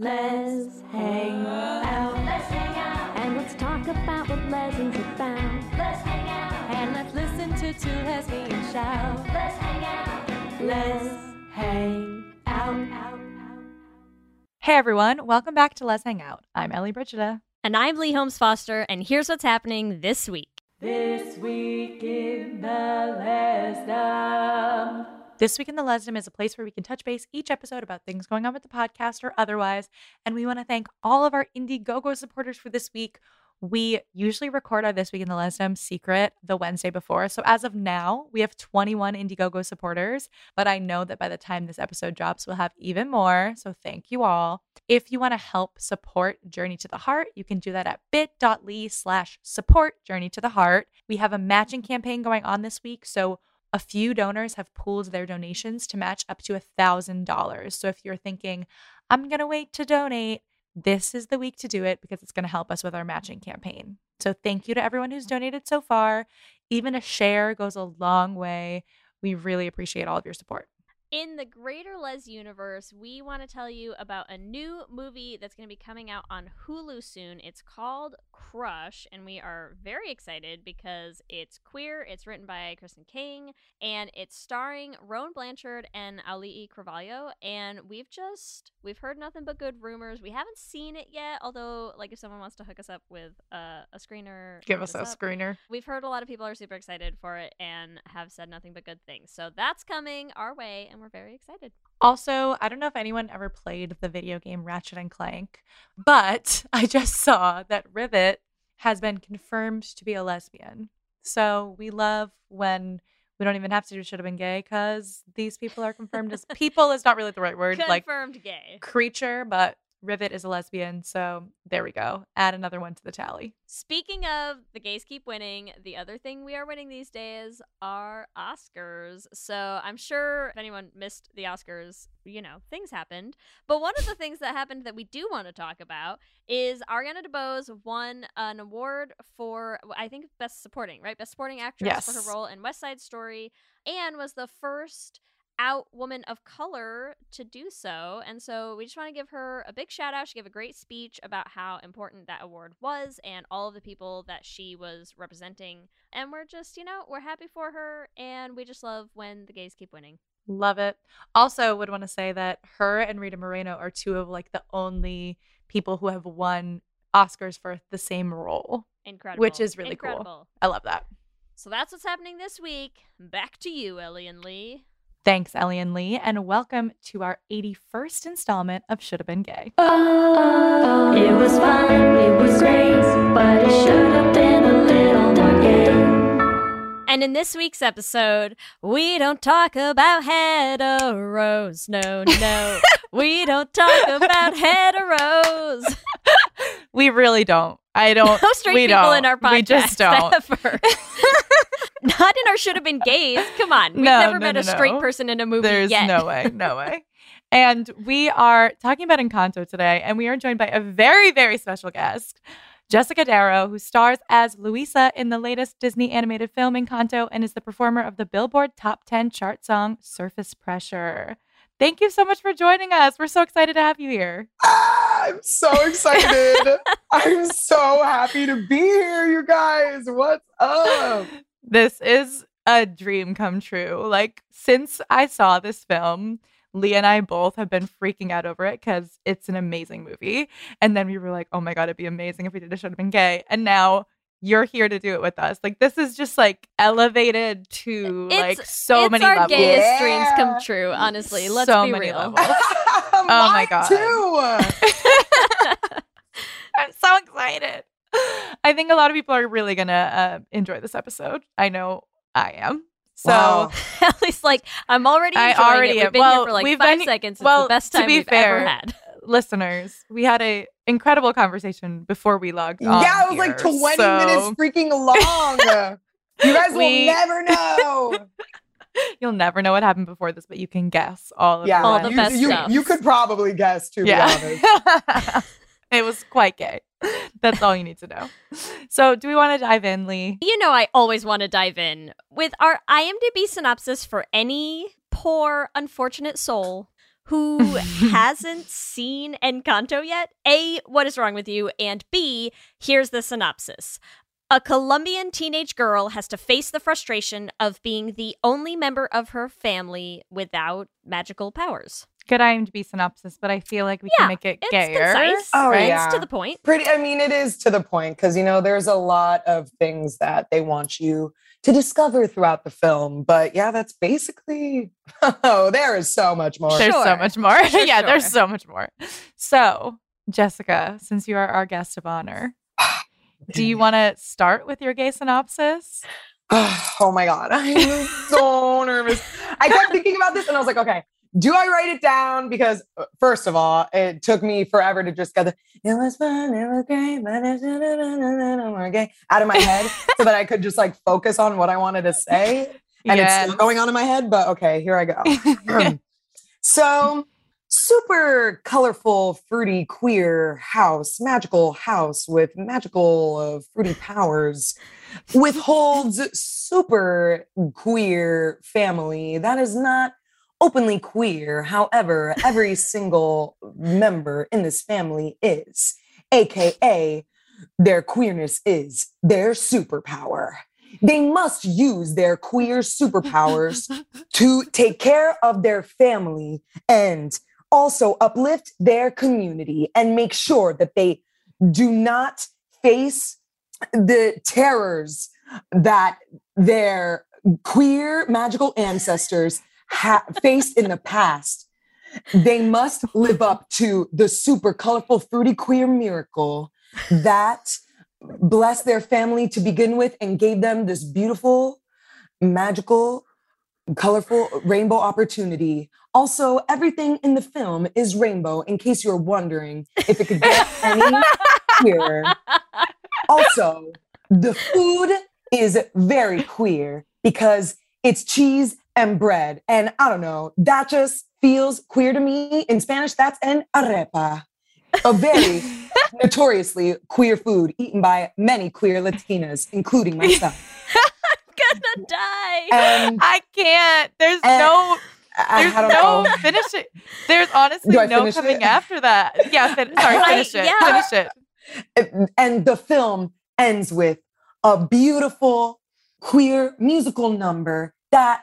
Let's hang out. Let's hang out. And let's talk about what Leslie's about. Let's hang out. And let's listen to two lesbians shout. Let's hang out. Let's hang out. Hey everyone, welcome back to Lez Hang Out. I'm Ellie Brigida. And I'm Leigh Holmes Foster, and here's what's happening this week. This week in the Lesdom. This week in the Lesdom is a place where we can touch base each episode about things going on with the podcast or otherwise. And we want to thank all of our Indiegogo supporters for this week. We usually record our This Week in the Lesdom secret the Wednesday before. So as of now, we have 21 Indiegogo supporters, but I know that by the time this episode drops, we'll have even more. So thank you all. If you want to help support Journey to the Heart, you can do that at bit.ly slash support Journey to the Heart. We have a matching campaign going on this week. So a few donors have pooled their donations to match up to $1,000. So if you're thinking, I'm going to wait to donate, this is the week to do it because it's going to help us with our matching campaign. So thank you to everyone who's donated so far. Even a share goes a long way. We really appreciate all of your support. In the greater Les universe, we want to tell you about a new movie that's going to be coming out on Hulu soon. It's called Crush, and we are very excited because it's queer, it's written by Kirsten King, and it's starring Rowan Blanchard and Auli'i Cravalho. And we've just we've heard nothing but good rumors. We haven't seen it yet, although like if someone wants to hook us up with uh, a screener, Give hook us a up. screener. We've heard a lot of people are super excited for it and have said nothing but good things. So that's coming our way, and we're very excited. Also, I don't know if anyone ever played the video game Ratchet and Clank, but I just saw that Rivet has been confirmed to be a lesbian. So we love when we don't even have to do should have been gay because these people are confirmed as people is not really the right word, like Confirmed gay. creature, but Rivet is a lesbian. So there we go. Add another one to the tally. Speaking of the gays keep winning, the other thing we are winning these days are Oscars. So I'm sure if anyone missed the Oscars, you know, things happened. But one of the things that happened that we do want to talk about is Ariana DeBose won an award for, I think, Best Supporting, right? Best Supporting Actress for her role in West Side Story and was the first out woman of color to do so. And so we just want to give her a big shout out. She gave a great speech about how important that award was and all of the people that she was representing. And we're just, you know, we're happy for her and we just love when the gays keep winning. Love it. Also, would want to say that her and Rita Moreno are two of like the only people who have won Oscars for the same role. Incredible. Which is really cool. I love that. So that's what's happening this week. Back to you, Ellie and Leigh. Thanks, Ellie and Leigh, and welcome to our 81st installment of Should Have Been Gay. Oh, oh, it was fun, it was great, but it should have been a little more gay. And in this week's episode, we don't talk about heteros. No, no. we don't talk about heteros. We really don't. I don't. No straight people don't. in our podcast. We just don't. Ever. Not in our should have been gays. Come on. We've No, never no, met no, a straight person in a movie There's yet. no way. No way. And we are talking about Encanto today, and we are joined by a very, very special guest. Jessica Darrow, who stars as Luisa in the latest Disney animated film Encanto and is the performer of the Billboard Top 10 chart song Surface Pressure. Thank you so much for joining us. We're so excited to have you here. Ah, I'm so excited. I'm so happy to be here, you guys. What's up? This is a dream come true. Like, since I saw this film, Leigh and I both have been freaking out over it because it's an amazing movie. And then we were like, oh my God, it'd be amazing if we did a should have been gay. And now you're here to do it with us. Like, this is just like elevated to It's- like so it's many our levels. gayest Yeah. dreams come true. Honestly, let's So be many real. levels. oh my God. Too. I'm so excited. I think a lot of people are really gonna uh, enjoy this episode. I know I am. So Wow. At least, like, I'm already I already it. We've been Well, here for like five been- seconds. It's well, the best to time be we've fair, ever had. Listeners, we had a incredible conversation before we logged on. yeah, it was like 20 so minutes freaking long. you guys We- will never know. You'll never know what happened before this, but you can guess all of yeah, All the the you, best you, stuff. you could probably guess, to be honest. yeah. it was quite gay. That's all you need to know. So, do we want to dive in, Leigh? You know, I always want to dive in with our IMDb synopsis for any poor, unfortunate soul who hasn't seen Encanto yet. A, what is wrong with you? And B, here's the synopsis. A Colombian teenage girl has to face the frustration of being the only member of her family without magical powers. Good IMDb synopsis, but I feel like we Yeah, can make it It's gayer. concise. Oh, right? yeah. It's to the point. Pretty, I mean, it is to the point because, you know, there's a lot of things that they want you to discover throughout the film. But yeah, that's basically, oh, there is so much more. There's so much more. For yeah, there's so much more. So, Jessica, since you are our guest of honor, do you want to start with your gay synopsis? oh my God. I'm so nervous. I kept thinking about this and I was like, okay, do I write it down? Because uh, first of all, it took me forever to just get the it was fun, it was great, but it's gay out of my head so that I could just like focus on what I wanted to say. And it's still going on in my head, but okay, here I go. so super colorful, fruity, queer house, magical house with magical uh, fruity powers withholds super queer family that is not openly queer. However, every single member in this family is, aka their queerness is their superpower. They must use their queer superpowers to take care of their family and also uplift their community and make sure that they do not face the terrors that their queer magical ancestors ha- faced in the past. They must live up to the super colorful, fruity queer miracle that blessed their family to begin with and gave them this beautiful, magical, colorful rainbow opportunity. Also, everything in the film is rainbow, in case you're wondering if it could get any queerer. Also, the food is very queer because it's cheese and bread. And I don't know, that just feels queer to me. In Spanish, that's an arepa, a very notoriously queer food eaten by many queer Latinas, including myself. I'm gonna die. And I can't. There's Uh, no. I, There's no know. finish it. There's honestly no coming it? after that. Yeah, fin- sorry, Right, finish it. yeah. Finish it. and the film ends with a beautiful queer musical number that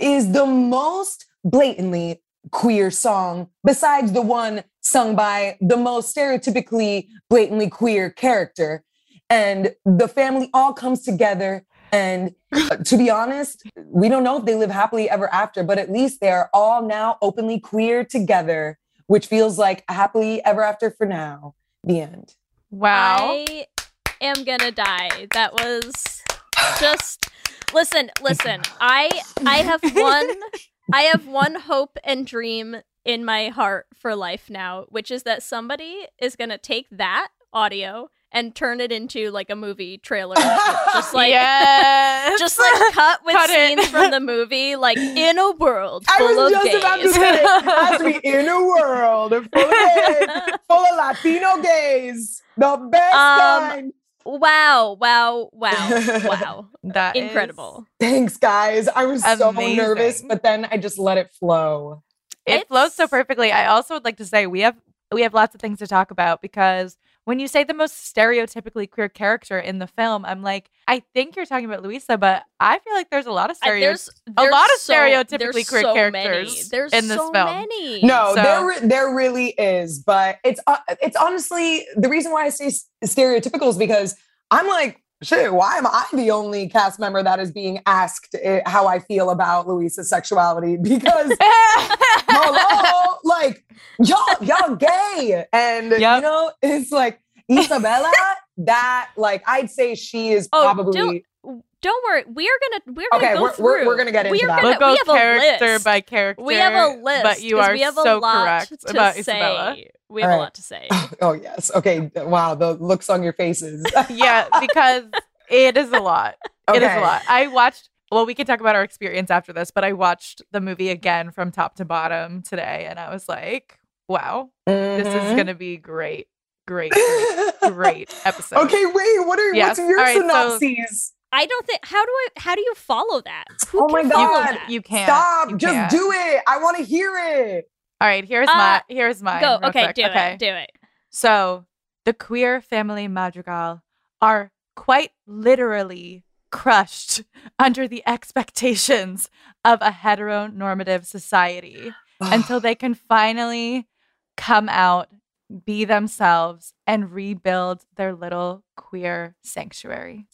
is the most blatantly queer song besides the one sung by the most stereotypically blatantly queer character and the family all comes together and uh, to be honest we don't know if they live happily ever after but at least they are all now openly queer together which feels like happily ever after for now the end Wow. I am gonna die. That was just listen, listen. I I have one I have one hope and dream in my heart for life now, which is that somebody is gonna take that audio and turn it into like a movie trailer. just like yes. just like cut with Cut it. scenes from the movie, like in a world I full was of just about to say, it to be in a world full of gays, full of Latino gays, the best Um, kind. Wow, wow, wow, wow. That is- Incredible. Thanks, guys. I was so nervous, but then I just let it flow. it flows so perfectly. I also would like to say we have we have lots of things to talk about because when you say the most stereotypically queer character in the film, I'm like, I think you're talking about Luisa, but I feel like there's a lot of I- stereotypes. there's, a lot of so- stereotypically queer so characters Many. There's in this so film. Many. No, So- there there really is, but it's uh, it's honestly the reason why I say s- stereotypical is because I'm like, shit, why am I the only cast member that is being asked eh, how I feel about Luisa's sexuality? Because hello, like y'all y'all gay, and Yep. you know it's like Isabella. that like I'd say she is Oh, probably Don't worry. We are gonna we're gonna Okay, go we're- through. we're- we're gonna get we into are that. Gonna, we'll go we have character a list. by character. We have a list. but you are we have a so lot correct to about say. Isabella. We have All a lot to say. oh yes okay wow the looks on your faces yeah, because it is a lot. It is a lot. I watched. Well, we can talk about our experience after this, but I watched the movie again from top to bottom today, and I was like, "Wow, this is Mhm. gonna be great, great, great, great episode." okay wait what are Yes. what's your All right, so- synopses I don't think. How do I? How do you follow that? Who Oh my God. that? You can't. Stop! you Just can't. do it. I want to hear it. All right, here's Uh, my here's mine. Go. Okay. quick. Do okay. it. Do it. So the queer family Madrigal are quite literally crushed under the expectations of a heteronormative society until they can finally come out, be themselves, and rebuild their little queer sanctuary.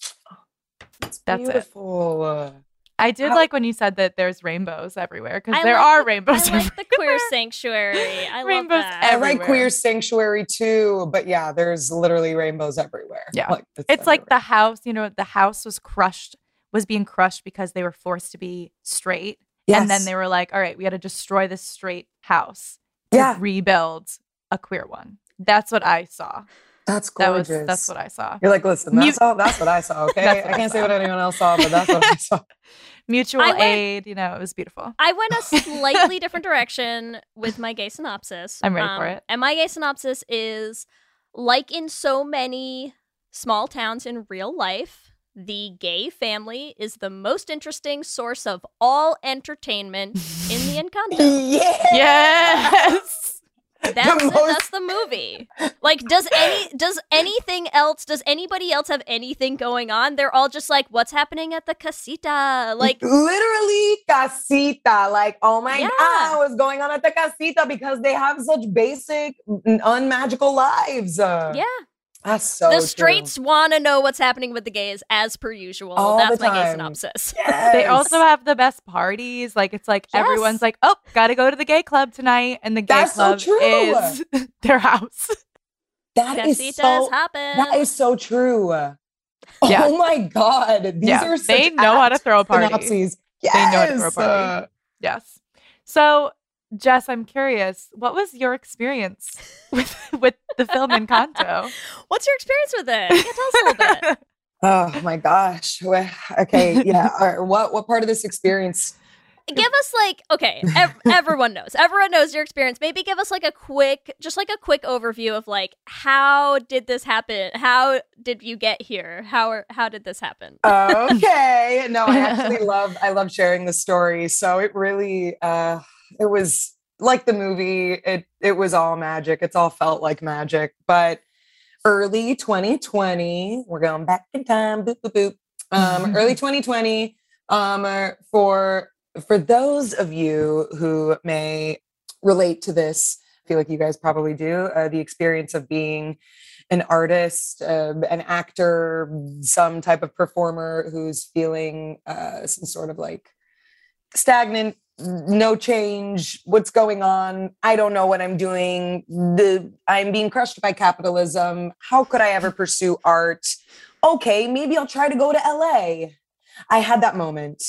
That's it. beautiful. I did How- like when you said that there's rainbows everywhere because there like are the- rainbows. I like the queer sanctuary. I love Rainbows that. I like queer sanctuary too, but yeah, there's literally rainbows everywhere. Yeah. like, it's like everywhere. the house you know the house was crushed was being crushed because they were forced to be straight yes. and then they were like all right we got to destroy this straight house to yeah, rebuild a queer one that's what i saw that's that gorgeous. was that's what i saw You're like, listen, Mu- that's all. That's what I saw. Okay, I I can't say what anyone else saw, but that's what I saw. mutual I went- aid you know it was beautiful I went a slightly different direction with my gay synopsis. Um, I'm ready for it. And my gay synopsis is like in so many small towns in real life, the gay family is the most interesting source of all entertainment in the Encanto. yeah. yes That's it, most- that's the movie. Like, does any does anything else? Does anybody else have anything going on? They're all just like, what's happening at the casita? Like, literally casita. Like, oh my Yeah. god, what's going on at the casita? Because they have such basic, unmagical lives. Yeah, that's so the true. straights want to know what's happening with the gays as per usual. All That's my gay time. synopsis. they also have the best parties like it's like Yes. everyone's like oh gotta go to the gay club tonight and the gay That's so club true. is their house That is Casitas so. happen. That is so true. Yeah. Oh my god, these Yeah, are such they know how to throw a party. synopses. They know how to throw a party. uh, Yes. So, Jess, I'm curious, what was your experience with with the film Encanto? What's your experience with it? Yeah, tell us a little bit. Oh my gosh. Okay, yeah. All right, What what part of this experience? Give us like okay, ev- everyone knows. Everyone knows your experience. Maybe give us like a quick, just like a quick overview of like how did this happen? How did you get here? How are, how did this happen? okay no i actually love i love sharing the story so it really uh it was like the movie it it was all magic it's all felt like magic but early 2020 we're going back in time boop boop boop um early 2020 um uh, for for those of you who may relate to this I feel like you guys probably do uh, the experience of being an artist, um, an actor, some type of performer who's feeling uh, some sort of like stagnant, no change. What's going on? I don't know what I'm doing. The I'm being crushed by capitalism. How could I ever pursue art? Okay, maybe I'll try to go to LA. I had that moment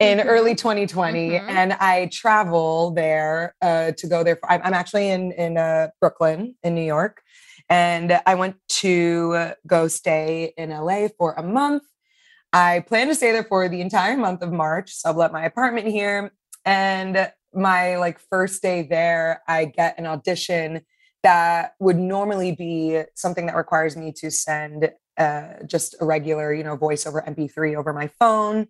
in Mhm. early 2020 Mhm. and i travel there uh, to go there for, I'm, I'm actually in in uh, brooklyn in new york And I went to go stay in LA for a month. I plan to stay there for the entire month of March. So I've let my apartment here. And my like first day there, I get an audition that would normally be something that requires me to send uh, just a regular, you know, voice over MP3 over my phone,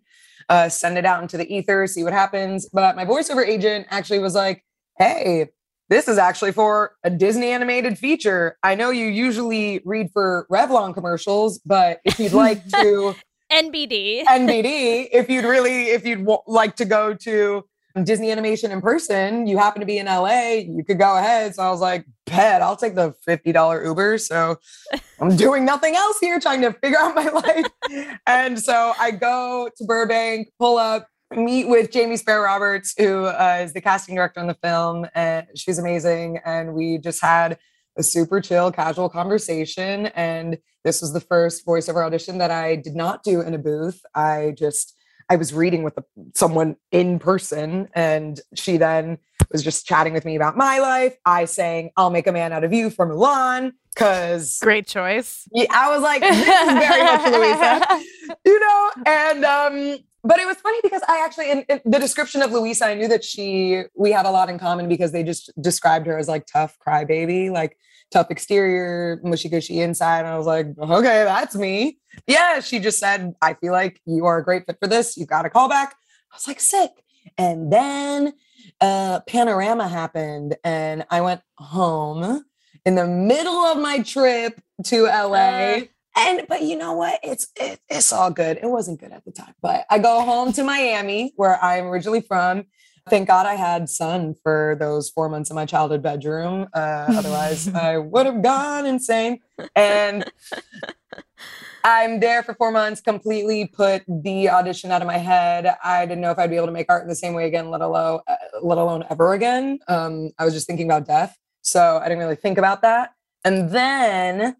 uh, send it out into the ether, see what happens. But my voiceover agent actually was like, hey, this is actually for a Disney animated feature. I know you usually read for Revlon commercials, but if you'd like to NBD. NBD, if you'd really, if you'd w- like to go to Disney animation in person, you happen to be in LA, you could go ahead. So I was like, bet I'll take the $50 Uber. So I'm doing nothing else here, trying to figure out my life. and so I go to Burbank, pull up, meet with Jamie Sparer Roberts, who uh, is the casting director on the film. And she's amazing. And we just had a super chill, casual conversation. And this was the first voiceover audition that I did not do in a booth. I just I was reading with someone in person, and she then was just chatting with me about my life. I saying, "I'll make a man out of you" for Mulan because Great choice. yeah, I was like, "This is very much Luisa," you know. And um, but it was funny because I actually in, in the description of Luisa, I knew that she we had a lot in common because they just described her as like tough crybaby, like tough exterior, mushy gushy inside. And I was like, okay, that's me. Yeah, she just said, I feel like you are a great fit for this. You got a call back. I was like, sick. And then uh panorama happened and I went home in the middle of my trip to LA. Uh. and but you know what? It's it, it's all good. It wasn't good at the time, but I go home to Miami, where I'm originally from. Thank God I had sun for those four months in my childhood bedroom. Uh, otherwise, I would have gone insane. And I'm there for four months, completely put the audition out of my head. I didn't know if I'd be able to make art in the same way again, let alone, uh, let alone ever again. Um, I was just thinking about death. So I didn't really think about that. And then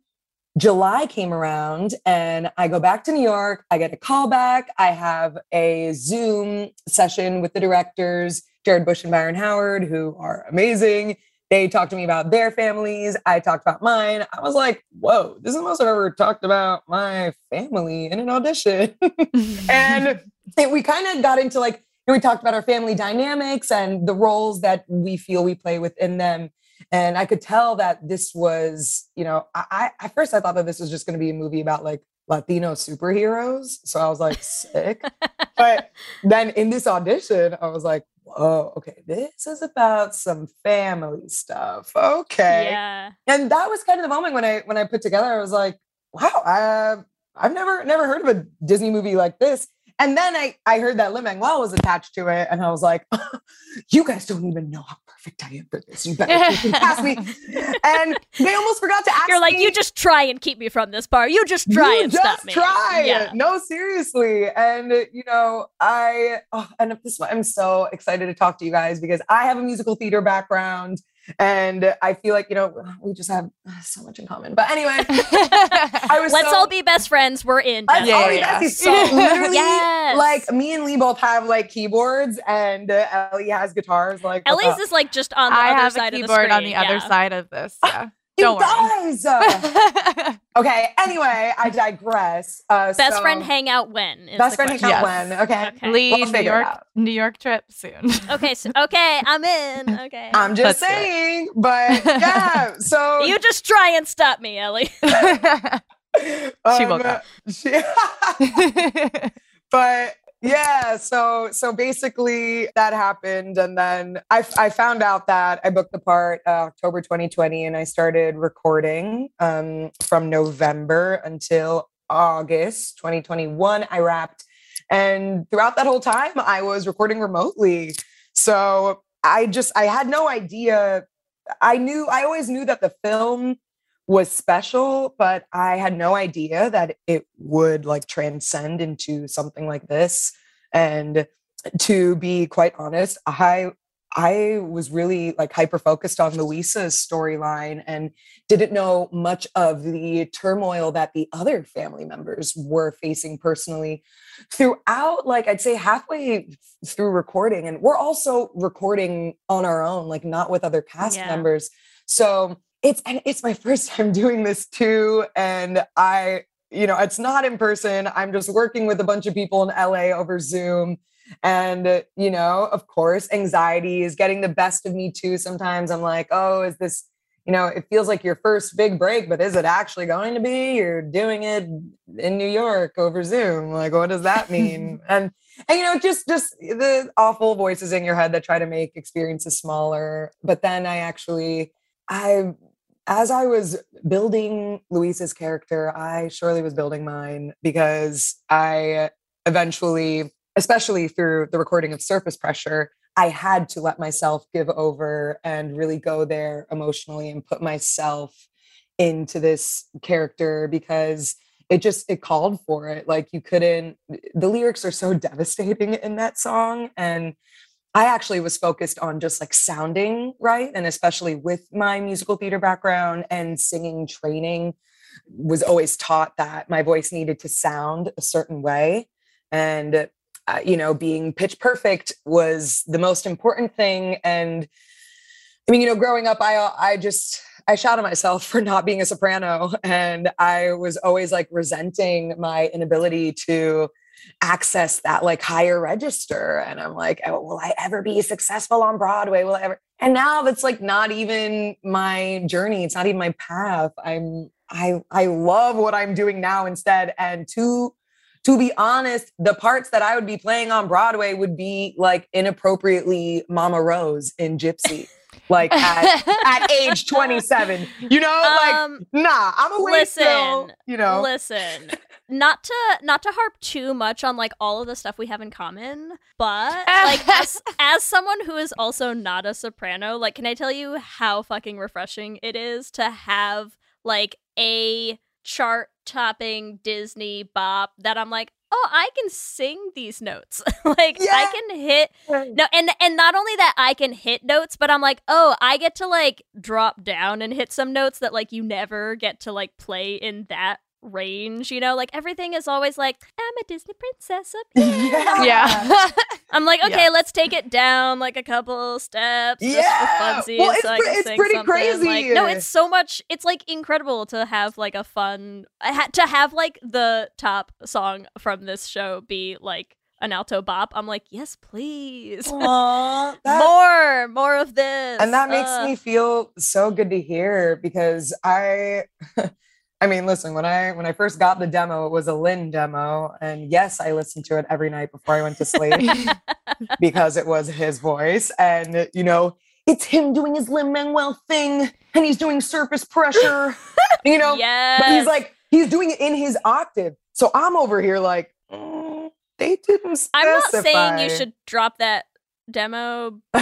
July came around and I go back to New York. I get a call back. I have a Zoom session with the directors, Jared Bush and Byron Howard, who are amazing. They talked to me about their families. I talked about mine. I was like, whoa, this is the most I've ever talked about my family in an audition. and and we kind of got into like, we talked about our family dynamics and the roles that we feel we play within them. And I could tell that this was, you know, I, I at first I thought that this was just going to be a movie about like Latino superheroes. So I was like, sick. but then in this audition, I was like, whoa, okay, this is about some family stuff. Okay. Yeah. And that was kind of the moment when I when I put together, I was like, wow, I, I've never never heard of a Disney movie like this. And then I I heard that Lin Manuel was attached to it, and I was like, you guys don't even know how perfect I am for this. You better cast me. And they almost forgot to ask You're like, me- you just try and keep me from this bar. You just try you and just stop me. try. Yeah. No, seriously. And you know, I oh, and this I'm so excited to talk to you guys because I have a musical theater background, and I feel like you know we just have uh, so much in common. But anyway, I was Let's so- all be best friends. We're in. Let's Yeah, all be yeah, besties. So literally, Yes. like me and Leigh both have like keyboards, and uh, Ellie has guitars. Like what Ellie's the- is like just on the I other have side a of the keyboard screen. on the other side of this. Yeah. you Don't worry. guys. okay. Anyway, I digress. Uh, Best so- friend hangout when? is Best friend question. hangout Yes. when? Okay. Okay. Leigh, We'll New figure York, out. New York trip soon. Okay, so, okay, I'm in. Okay. I'm just Let's do it. saying, but yeah. So you just try and stop me, Ellie. she woke up. She, but yeah, so so basically that happened, and then I I found out that I booked the part uh, October 2020, and I started recording um, from November until August 2021. I wrapped, and throughout that whole time, I was recording remotely. So I just I had no idea. I knew I always knew that the film was special, but I had no idea that it would like transcend into something like this. And to be quite honest, I I was really like hyper focused on Luisa's storyline and didn't know much of the turmoil that the other family members were facing personally throughout like I'd say halfway through recording and we're also recording on our own like not with other cast Yeah. members. So it's and it's my first time doing this too. And I, you know, it's not in person. I'm just working with a bunch of people in LA over Zoom. And, you know, of course, anxiety is getting the best of me too. Sometimes I'm like, oh, is this, you know, it feels like your first big break, but is it actually going to be? You're doing it in New York over Zoom. Like, what does that mean? and and you know, just just the awful voices in your head that try to make experiences smaller. But then I actually I as I was building Luisa's character, I surely was building mine because I eventually, especially through the recording of Surface Pressure, I had to let myself give over and really go there emotionally and put myself into this character because it just it called for it. Like you couldn't the lyrics are so devastating in that song and I actually was focused on just like sounding right. And especially with my musical theater background and singing training, was always taught that my voice needed to sound a certain way. And, uh, you know, being pitch perfect was the most important thing. And I mean, you know, growing up, I, I just, I shouted myself for not being a soprano. And I was always like resenting my inability to access that like higher register. And I'm like, oh, will I ever be successful on Broadway? Will I ever? And now that's like not even my journey. It's not even my path. I'm I I love what I'm doing now instead. And to to be honest, the parts that I would be playing on Broadway would be like inappropriately Mama Rose in Gypsy. like at, at age 27 you know Um, like nah i'm a listen, till, you know Listen, not to not to harp too much on like all of the stuff we have in common, but like as as someone who is also not a soprano, like can I tell you how fucking refreshing it is to have like a chart topping Disney bop that I'm like, "Oh, I can sing these notes." like Yeah. I can hit no, and and not only that I can hit notes, but I'm like, oh, I get to like drop down and hit some notes that like you never get to like play in that range, you know? Like everything is always like, I'm a Disney princess up here. yeah Yeah. I'm like, okay, Yeah. let's take it down like a couple steps just Yeah. for funsies Well, it's so I pre- it's pretty something. crazy. Like, no, it's so much. It's like incredible to have like a fun, I had to have like the top song from this show be like an alto bop. I'm like, yes, please. Aw, that- more, more of this. and that makes Uh, me feel so good to hear because i i mean listen when i when i first got the demo it was a lin demo and yes i listened to it every night before i went to sleep because it was his voice and you know it's him doing his lin manuel thing and he's doing surface pressure you know yes. but he's like he's doing it in his octave so i'm over here like mm, they didn't specify. I'm not saying you should drop that demo.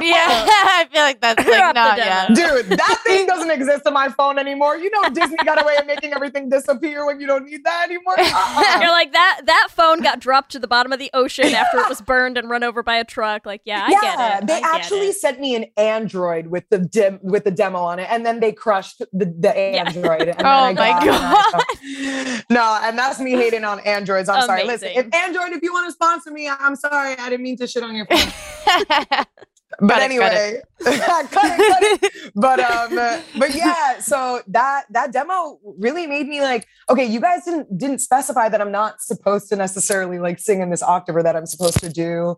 Yeah, I feel like that's like Drop the not demo. yeah. Dude, that thing doesn't exist on my phone anymore. You know, Disney got a way of making everything disappear when you don't need that anymore. Uh-uh. You're like that. That phone got dropped to the bottom of the ocean after it was burned and run over by a truck. Like, yeah, I get it. They get actually it. sent me an Android with the dim- with the demo on it, and then they crushed the, the Android. And Oh my God. iPhone. no, and that's me hating on Androids. I'm sorry. Listen, if Android, if you want to sponsor me, I'm sorry. I didn't mean to shit on your phone. But Cut it, cut anyway, cut it, cut it. But um, uh, but yeah. So that that demo really made me like, okay, you guys didn't didn't specify that I'm not supposed to necessarily like sing in this octave or that I'm supposed to do.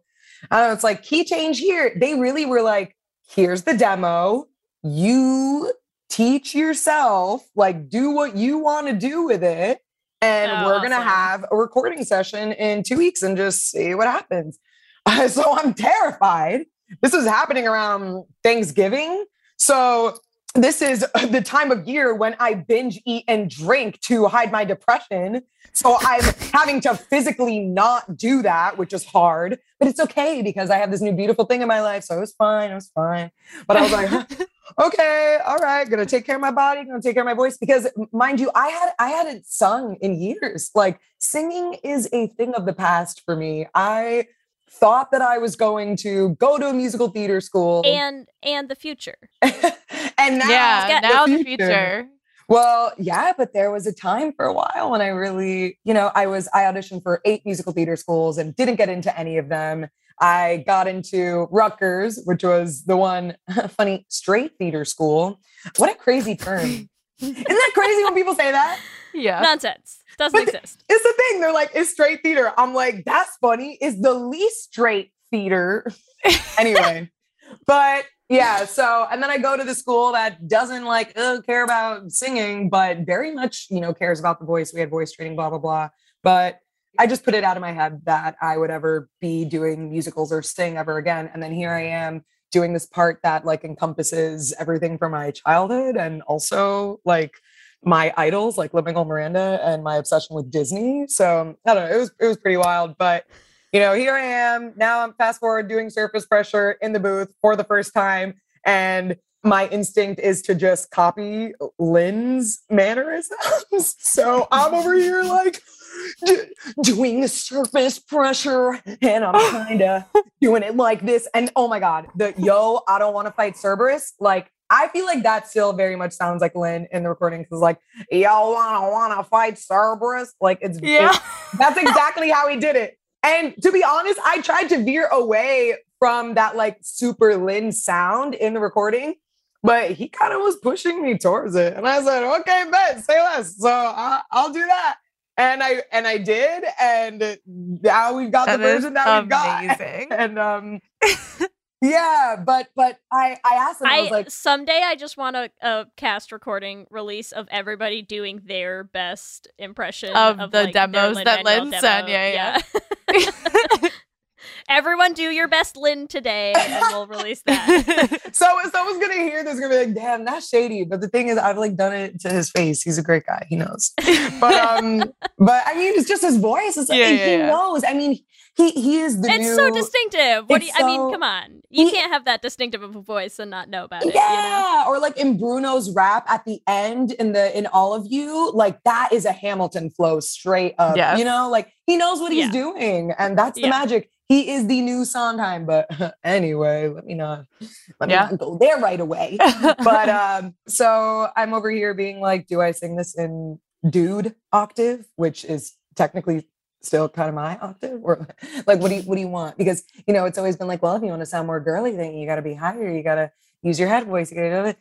I don't know. It's like key change here. They really were like, here's the demo. You teach yourself, like, do what you want to do with it. And Oh, we're gonna have a recording session in two weeks and just see what happens. so I'm terrified. This is happening around Thanksgiving. So this is the time of year when I binge eat and drink to hide my depression. So I'm having to physically not do that, which is hard, but it's okay because I have this new beautiful thing in my life. So it was fine. It was fine. But I was like, okay, all right, gonna take care of my body, gonna take care of my voice. Because mind you, I had I hadn't sung in years. Like singing is a thing of the past for me. I thought that I was going to go to a musical theater school. and and the future. and now yeah, got now the the future. future. Well, yeah, but there was a time for a while when I really, you know, I was I auditioned for eight musical theater schools and didn't get into any of them. I got into Rutgers, which was the one funny straight theater school. What a crazy term. Isn't that crazy when people say that? Yeah. Nonsense. Doesn't But- exist. It's the thing. They're like, it's straight theater. I'm like, that's funny. Is the least straight theater. anyway, but yeah. So, and then I go to the school that doesn't like uh, care about singing, but very much, you know, cares about the voice. We had voice training, blah, blah, blah. But I just put it out of my head that I would ever be doing musicals or sing ever again. And then here I am doing this part that like encompasses everything from my childhood and also like my idols like Lin Manuel Miranda and my obsession with Disney. So um, I don't know. It was it was pretty wild, but you know, here I am now. I'm fast forward doing surface pressure in the booth for the first time, and my instinct is to just copy Lin's mannerisms. so I'm over here like d- doing surface pressure, and I'm oh. kind of doing it like this. And oh my god, the yo, I don't want to fight Cerberus. Like I feel like that still very much sounds like Lin in the recording because like yo wanna wanna fight Cerberus. Like it's Yeah. it's- that's exactly how he did it. And to be honest, I tried to veer away from that like super Lin sound in the recording, but he kind of was pushing me towards it. And I said, okay, bet, say less. So I, I'll do that. And I and I did, and now we've got the version that we've got. amazing. And um yeah, but but I I asked him, I, I was like, someday I just want a, a cast recording release of everybody doing their best impression Of of, the like, their demos that Lin-Manuel Lin sent, demo. yeah, yeah. Everyone do your best Lin today, and we'll release that. so if someone's gonna hear this, gonna be like, damn, that's shady. But the thing is, I've like done it to his face. He's a great guy. He knows. But um, but I mean, it's just his voice. It's like Yeah, and yeah, he yeah. knows. I mean, he he is the it's new. so distinctive. What do you, It's I mean, come on. You He- can't have that distinctive of a voice and not know about it. Yeah, or like in Bruno's rap at the end in the in all of you, like that is a Hamilton flow straight up. Yes. You know, like he knows what he's Yeah. doing, and that's the Yeah. magic. He is the new Sondheim. But anyway, let me not let me Yeah. not go there right away. but um, so I'm over here being like, do I sing this in dude octave, which is technically still kind of my octave, or like what do you what do you want? Because you know, it's always been like, well, if you want to sound more girly, then you got to be higher. You got to use your head voice. You got to do it.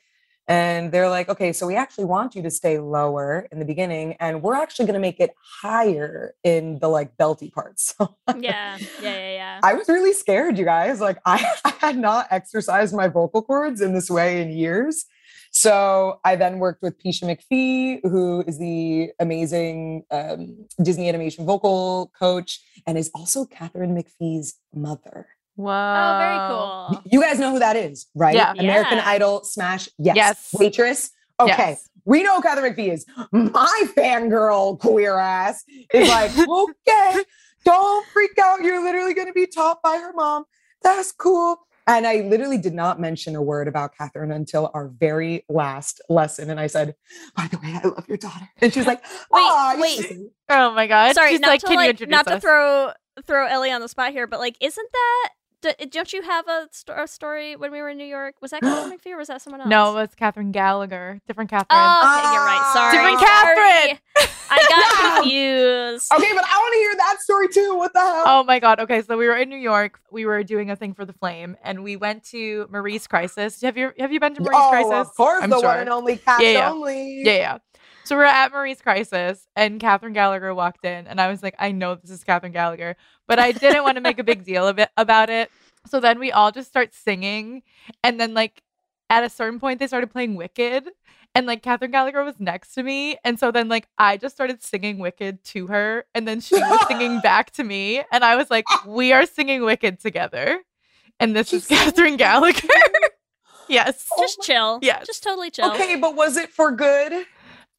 And they're like, okay, so we actually want you to stay lower in the beginning, and we're actually going to make it higher in the like belty parts. So Yeah, yeah, yeah, yeah. I was really scared, you guys. Like I, I had not exercised my vocal cords in this way in years. So I then worked with Peisha McPhee, who is the amazing um, Disney animation vocal coach and is also Katharine McPhee's mother. Wow. Oh, very cool. You guys know who that is, right? Yeah. American Yeah. Idol Smash. Yes. Yes. Waitress. Okay. Yes. We know who Katharine McPhee is. My fangirl queer ass is like, okay, don't freak out. You're literally going to be taught by her mom. That's cool. And I literally did not mention a word about Katharine until our very last lesson. And I said, by the way, I love your daughter. And she's like, "Aw, you're wait. Oh my god. Sorry, She's not like, to can like, introduce not to throw throw Ellie on the spot here, but like, isn't that? D- Don't you have a, sto- a story when we were in New York? Was that Katharine McPhee or was that someone else? No, it was Kathryn Gallagher. Different oh, Kathryn. Oh, okay, you're right. Sorry, Different sorry. Kathryn. I got confused. Okay, but I want to hear that story too. What the hell? Oh my god. Okay, so we were in New York. We were doing a thing for the Flame, and we went to Marie's Crisis. Have you have you been to Marie's oh, Crisis? of course, I'm the sure. one and only cast Yeah, yeah. only. Yeah, yeah. So we're at Marie's Crisis, and Kathryn Gallagher walked in, and I was like, I know this is Kathryn Gallagher, but I didn't want to make a big deal of it about it. So then we all just start singing, and then like at a certain point they started playing Wicked, and like Kathryn Gallagher was next to me, and so then like I just started singing Wicked to her, and then she was singing back to me, and I was like, we are singing Wicked together, and this is She's singing Kathryn Gallagher. yes. Just chill. Yes. Just totally chill. Okay, but was it for good?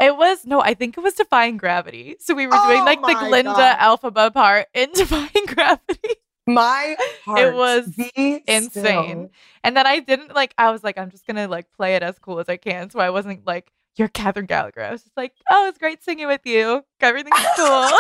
It was no, I think it was Defying Gravity. So we were doing Oh like the Glinda God. Elphaba part in Defying Gravity. My heart was be insane. still. And then I didn't like I was like, I'm just gonna like play it as cool as I can. So I wasn't like, you're Kathryn Gallagher. I was just like, oh, it's great singing with you. Everything's cool.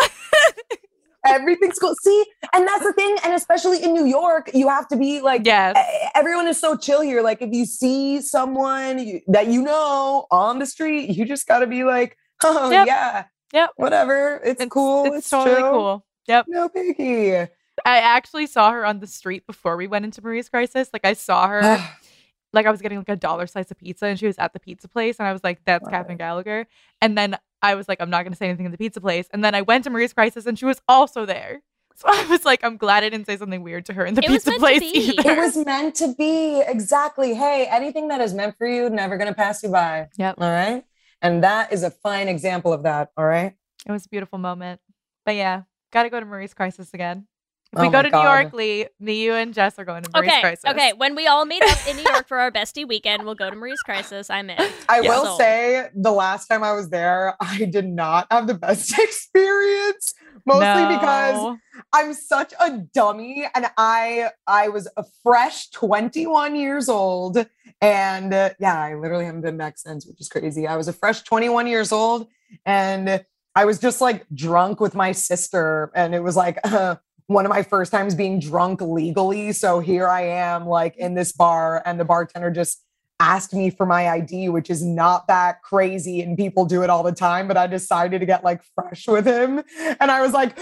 Everything's cool. See, and that's the thing. And especially in New York, you have to be like, Yes. everyone is so chill here. Like, if you see someone you, that you know on the street, you just got to be like, oh, Yep. yeah. Yep. Whatever. It's, cool. It's, It's, totally chill. cool. Yep. No biggie. I actually saw her on the street before we went into Marie's Crisis. Like I saw her, like I was getting like a dollar slice of pizza, and she was at the pizza place, and I was like, "That's Love Kathryn it. Gallagher." And then I was like, "I'm not gonna say anything in the pizza place." And then I went to Marie's Crisis, and she was also there. So I was like, "I'm glad I didn't say something weird to her in the It pizza place either." it was meant to be. Exactly. Hey, anything that is meant for you, never going to pass you by. Yep. All right. And that is a fine example of that. All right. It was a beautiful moment. But yeah, got to go to Marie's Crisis again. If Oh we go to God. New York, Leigh, me, you, and Jess are going to Marie's Okay, Crisis. okay. When we all meet up in New York for our bestie weekend, we'll go to Marie's Crisis. I'm in. I Yeah. will So- say the last time I was there, I did not have the best experience. Mostly because I'm such a dummy and I I was a fresh 21 years old and uh, yeah, I literally haven't been back since, which is crazy. I was a fresh 21 years old and I was just like drunk with my sister and it was like uh, one of my first times being drunk legally. So here I am like in this bar and the bartender just asked me for my ID, which is not that crazy and people do it all the time, but I decided to get like fresh with him and I was like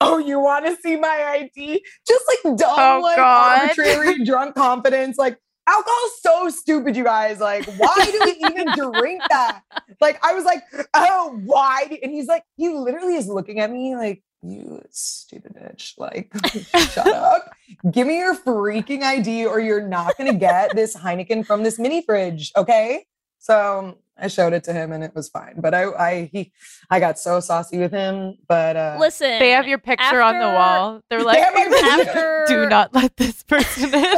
Oh, you want to see my ID? Just like dumb, Oh, like God. arbitrary drunk confidence. Like alcohol's so stupid, you guys. Like, why do we even drink that? Like, I was like, oh, why? And he's like, he literally is looking at me like, you stupid bitch. Like, shut up. Give me your freaking ID or you're not going to get this Heineken from this mini fridge. Okay. So I showed it to him and it was fine. But I, I, he, I got so saucy with him. But, uh, Listen, They have your picture on the wall. They're like, have after do not let this person in.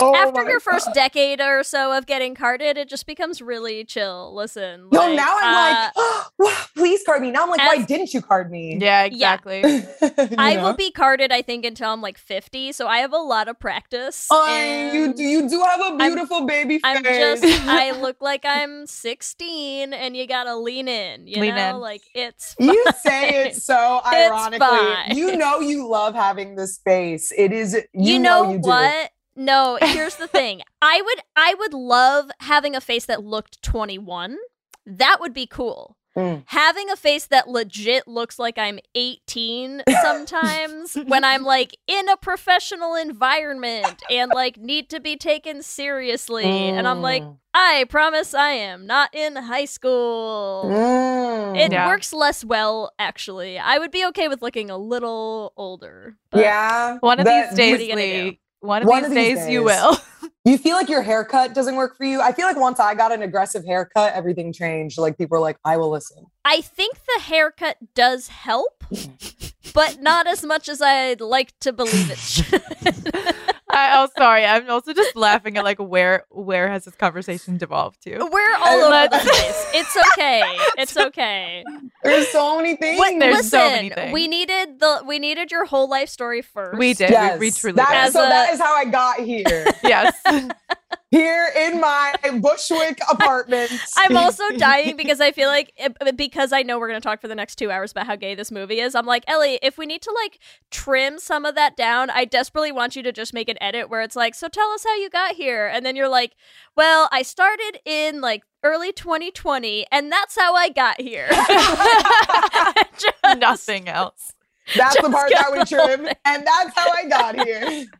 Oh after your first God. decade or so of getting carded, it just becomes really chill. Listen, No, like, now I'm uh, like, wow, please card me. Now I'm like, why didn't you card me? yeah, exactly. You I know? will be carded, I think, until I'm like 50, so I have a lot of practice. I, you do you do have a beautiful baby face. I'm just, I look like I'm 16, and you gotta lean in, you Lean know? in. Like, it's you say it so It's ironically. fine. You know you love having the space. It is you, you, know, you do. What? No, here's the thing. I would I would love having a face that looked 21. That would be cool. Mm. Having a face that legit looks like I'm 18 sometimes when I'm like in a professional environment and like need to be taken seriously and I'm like Mm. I promise I am not in high school. Mm. It Yeah. works less well actually. I would be okay with looking a little older. but- yeah. One of that- these days, What are you gonna do? Leigh. One of One these of these days, you will. You feel like your haircut doesn't work for you. I feel like once I got an aggressive haircut, everything changed. Like people were like, I will listen. I think the haircut does help, but not as much as I'd like to believe it should. I, oh, sorry. I'm also just laughing at like where where has this conversation devolved to? We're all over the place. It's okay. It's okay. There's so many things. What, There's listen, so many things. we needed the we needed your whole life story first. We did. Yes, We, we truly that- did. As so a- that is how I got here. yes. here in my Bushwick apartment. I'm also dying because I feel like it- because I know we're going to talk for the next 2 hours about how gay this movie is. I'm like, "Ellie, if we need to like trim some of that down, I desperately want you to just make an edit where it's like, "So tell us how you got here." And then you're like, "Well, I started in like early 2020 and that's how I got here." Just- Nothing else. That's the part that would the trim, and that's how I got here.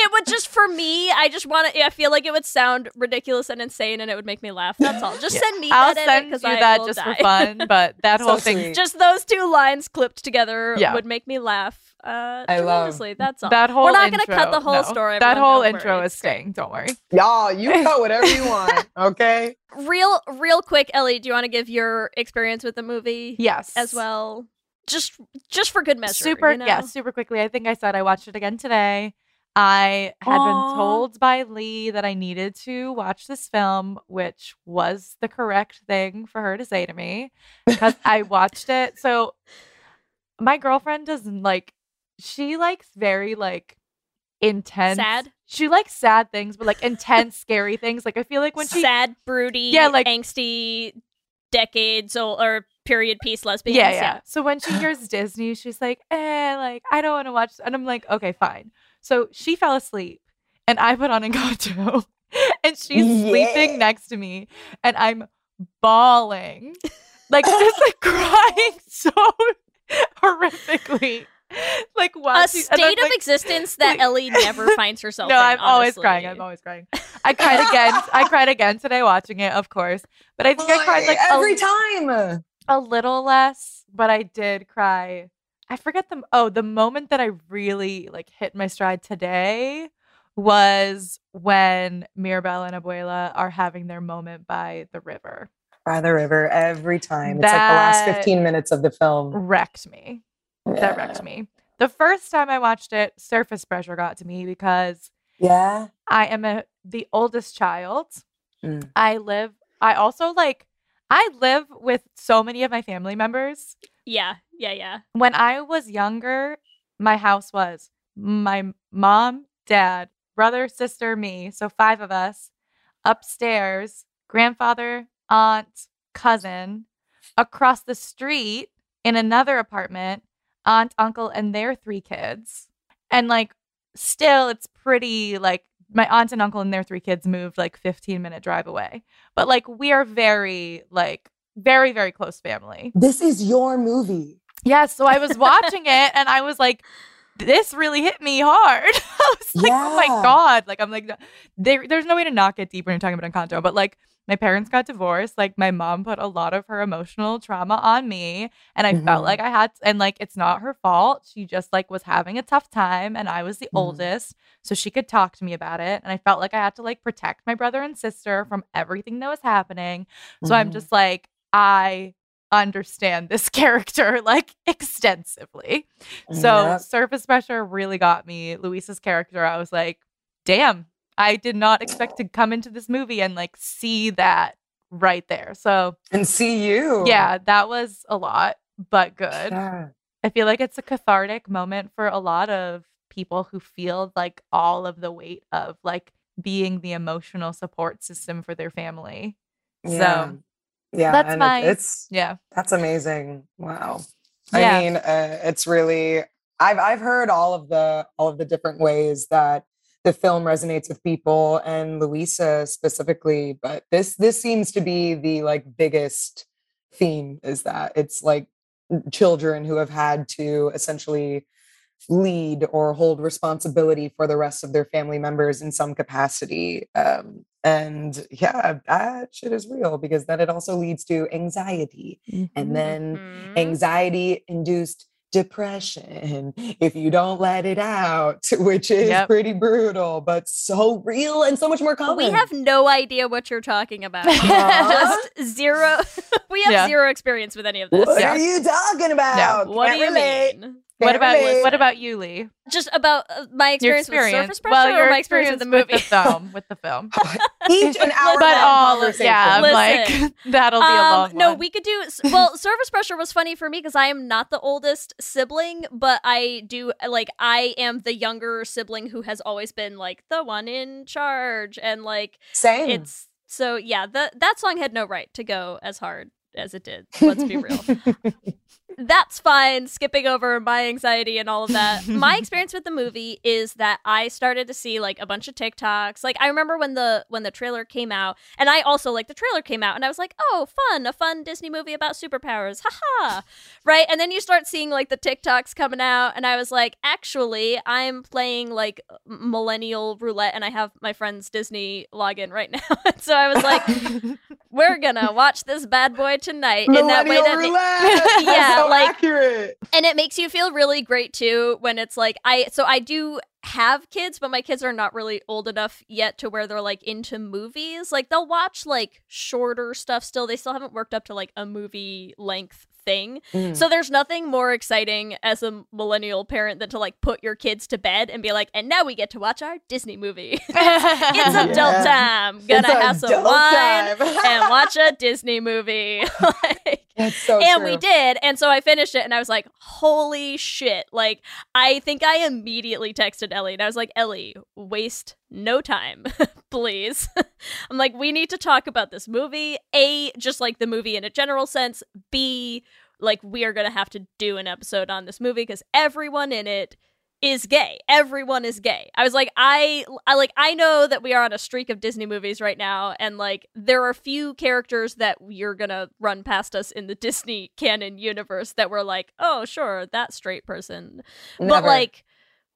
It would just for me, I just want to I feel like it would sound ridiculous and insane and it would make me laugh. That's all. Just send me I'll that send edit because you I that just die. for fun. But that So whole thing, sweet. just those two lines clipped together Yeah. would make me laugh. Uh, I love- tremendously. That's all. that whole We're not gonna cut the whole no. story. That whole intro worry. is staying. Don't worry. Y'all, you cut whatever you want, okay? Real, real quick, Ellie. Do you want to give your experience with the movie Yes. as well? Just, just for good measure. super you know? yeah super quickly i think i said i watched it again today i had Aw. been told by leigh that i needed to watch this film which was the correct thing for her to say to me because i watched it so my girlfriend doesn't like she likes very like intense Sad? she likes sad things but like intense scary things like i feel like when she sad, broody, Yeah, like- angsty, decades old or period piece lesbians. yeah, yeah. So when she hears Disney, she's like, eh, like, I don't want to watch. And I'm like, okay, fine. So she fell asleep and I put on Encanto and she's Yeah. sleeping next to me and I'm bawling. Like, just like crying so horrifically. Like, A watching. and I'm state of like- existence that like- Ellie never finds herself no, in. I'm always crying. I'm always crying. I cried again. I cried again today watching it, of course. But I think I cried like every a, time. A little less, but I did cry. I forget the oh, the moment that I really like hit my stride today was when Mirabel and Abuela are having their moment by the river. By the river every time. It's like the last 15 minutes of the film. Wrecked me. That wrecked me. The first time I watched it, surface pressure got to me because Yeah. I am a the oldest child. Mm. I live I also like I live with so many of my family members. Yeah, yeah, yeah. When I was younger, my house was my mom, dad, brother, sister, me, so five of us, upstairs, grandfather, aunt, cousin, across the street in another apartment, aunt, uncle, and their three kids. And like still it's pretty like my aunt and uncle and their three kids moved like 15 minute drive away. But like we are very like very very close family. This is your movie. Yeah, so I was watching it and I was like this really hit me hard. I was like, oh my god! Like I'm like, there, there's no way to not get deep when you're talking about Encanto. But like, my parents got divorced. Like my mom put a lot of her emotional trauma on me, and I felt Mhm. like I had, to, and like it's not her fault. She just like was having a tough time, and I was the Mhm. oldest, so she could talk to me about it. And I felt like I had to like protect my brother and sister from everything that was happening. So I'm Mhm. just like, I understand this character like extensively. So Yep. surface pressure really got me. Luisa's character, I was like, damn, I did not expect to come into this movie and like see that right there. So and see you. yeah, that was a lot, but good. Yeah. I feel like it's a cathartic moment for a lot of people who feel like all of the weight of like being the emotional support system for their family. Yeah. So yeah, that's my- it's yeah. that's amazing. Wow. Yeah. I mean, uh, it's really I've I've heard all of the all of the different ways that the film resonates with people and Luisa specifically, but this this seems to be the like biggest theme is that it's like children who have had to essentially lead or hold responsibility for the rest of their family members in some capacity. Um, and yeah, that shit is real because then it also leads to anxiety and then Mhm. anxiety induced depression if you don't let it out, which is Yep. pretty brutal, but so real and so much more common. we have no idea what you're talking about. Huh? Just zero. we have Yeah. zero experience with any of this. what Yeah. are you talking about? What Can't do you relate. mean? What about what about you, Leigh? Just about uh, my Your experience, with surface pressure well, or your my experience with the movie? with the film. With the film. Each an hour but long all conversation. yeah, Listen. like that'll be a long Um, no, one. we could do. Well, surface pressure was funny for me because I am not the oldest sibling, but I do like I am the younger sibling who has always been like the one in charge, and like Same. it's so yeah. That that song had no right to go as hard as it did. Let's be real. That's fine. Skipping over my anxiety and all of that. my experience with the movie is that I started to see like a bunch of TikToks. Like I remember when the when the trailer came out, and I also like the trailer came out, and I was like, oh, fun, a fun Disney movie about superpowers, haha, right? And then you start seeing like the TikToks coming out, and I was like, actually, I'm playing like millennial roulette, and I have my friend's Disney login right now, and so I was like, we're gonna watch this bad boy tonight in that way that. roulette. Yeah, so like- accurate. and it makes you feel really great too when it's like i so i do have kids but my kids are not really old enough yet to where they're like into movies like they'll watch like shorter stuff still they still haven't worked up to like a movie length thing Mm. so there's nothing more exciting as a millennial parent than to like put your kids to bed and be like and now we get to watch our disney movie it's adult Yeah. time gonna It's have some wine and watch a disney movie like so and true. we did. And so I finished it and I was like, holy shit. Like, I think I immediately texted Ellie and I was like, Ellie, waste no time, please. I'm like, we need to talk about this movie. A, just like the movie in a general sense. B, like, we are going to have to do an episode on this movie because everyone in it is gay. Everyone is gay. I was like, I, I like, I know that we are on a streak of Disney movies right now, and like, there are few characters that you're gonna run past us in the Disney canon universe that were like, oh, sure, that straight person, but like,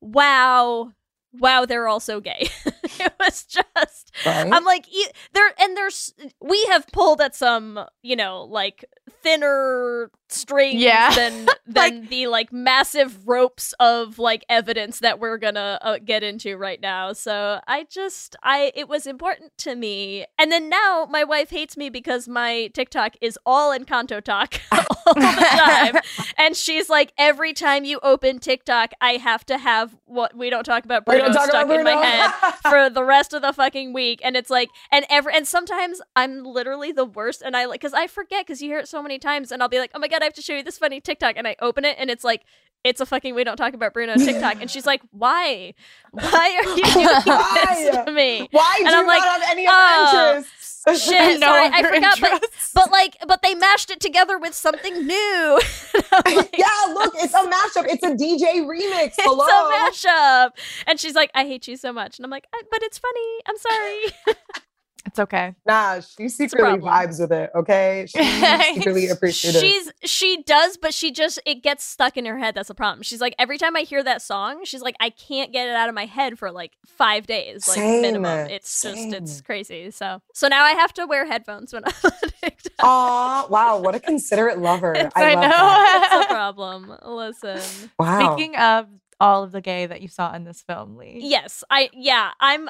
wow, wow, they're also gay. it was just, Right? I'm like, e- there, and there's, we have pulled at some, you know, like thinner strings Yeah. than than the like massive ropes of like evidence that we're gonna uh, get into right now. So I just, I, it was important to me, and then now my wife hates me because my TikTok is all Encanto talk all the time, and she's like, every time you open TikTok, I have to have what we don't talk about Bruno stuck about in my head for the rest of the fucking week and it's like and every and sometimes i'm literally the worst and i like because i forget because you hear it so many times and i'll be like oh my god i have to show you this funny tiktok and i open it and it's like it's a fucking we don't talk about bruno tiktok and she's like why? Why are you doing this to me? Why do And I'm like, not have any oh, other interests? shit No sorry i forgot but, but like but they mashed it together with something new like, yeah, look, it's a mashup. It's a DJ remix. Hello. it's a mashup and she's like i hate you so much and i'm like but it's funny i'm sorry It's okay. Nah, she secretly vibes with it. Okay, she's secretly appreciative. She's she does, but she just it gets stuck in her head. That's the problem. She's like every time I hear that song, she's like I can't get it out of my head for like five days, like Same, minimum. It's just it's crazy. So so now I have to wear headphones when I'm on TikTok. Aw, wow, what a considerate lover. It's- I, I love know. that. That's the problem. Listen. Wow. Speaking of all of the gay that you saw in this film, Leigh. Yes, I yeah I'm.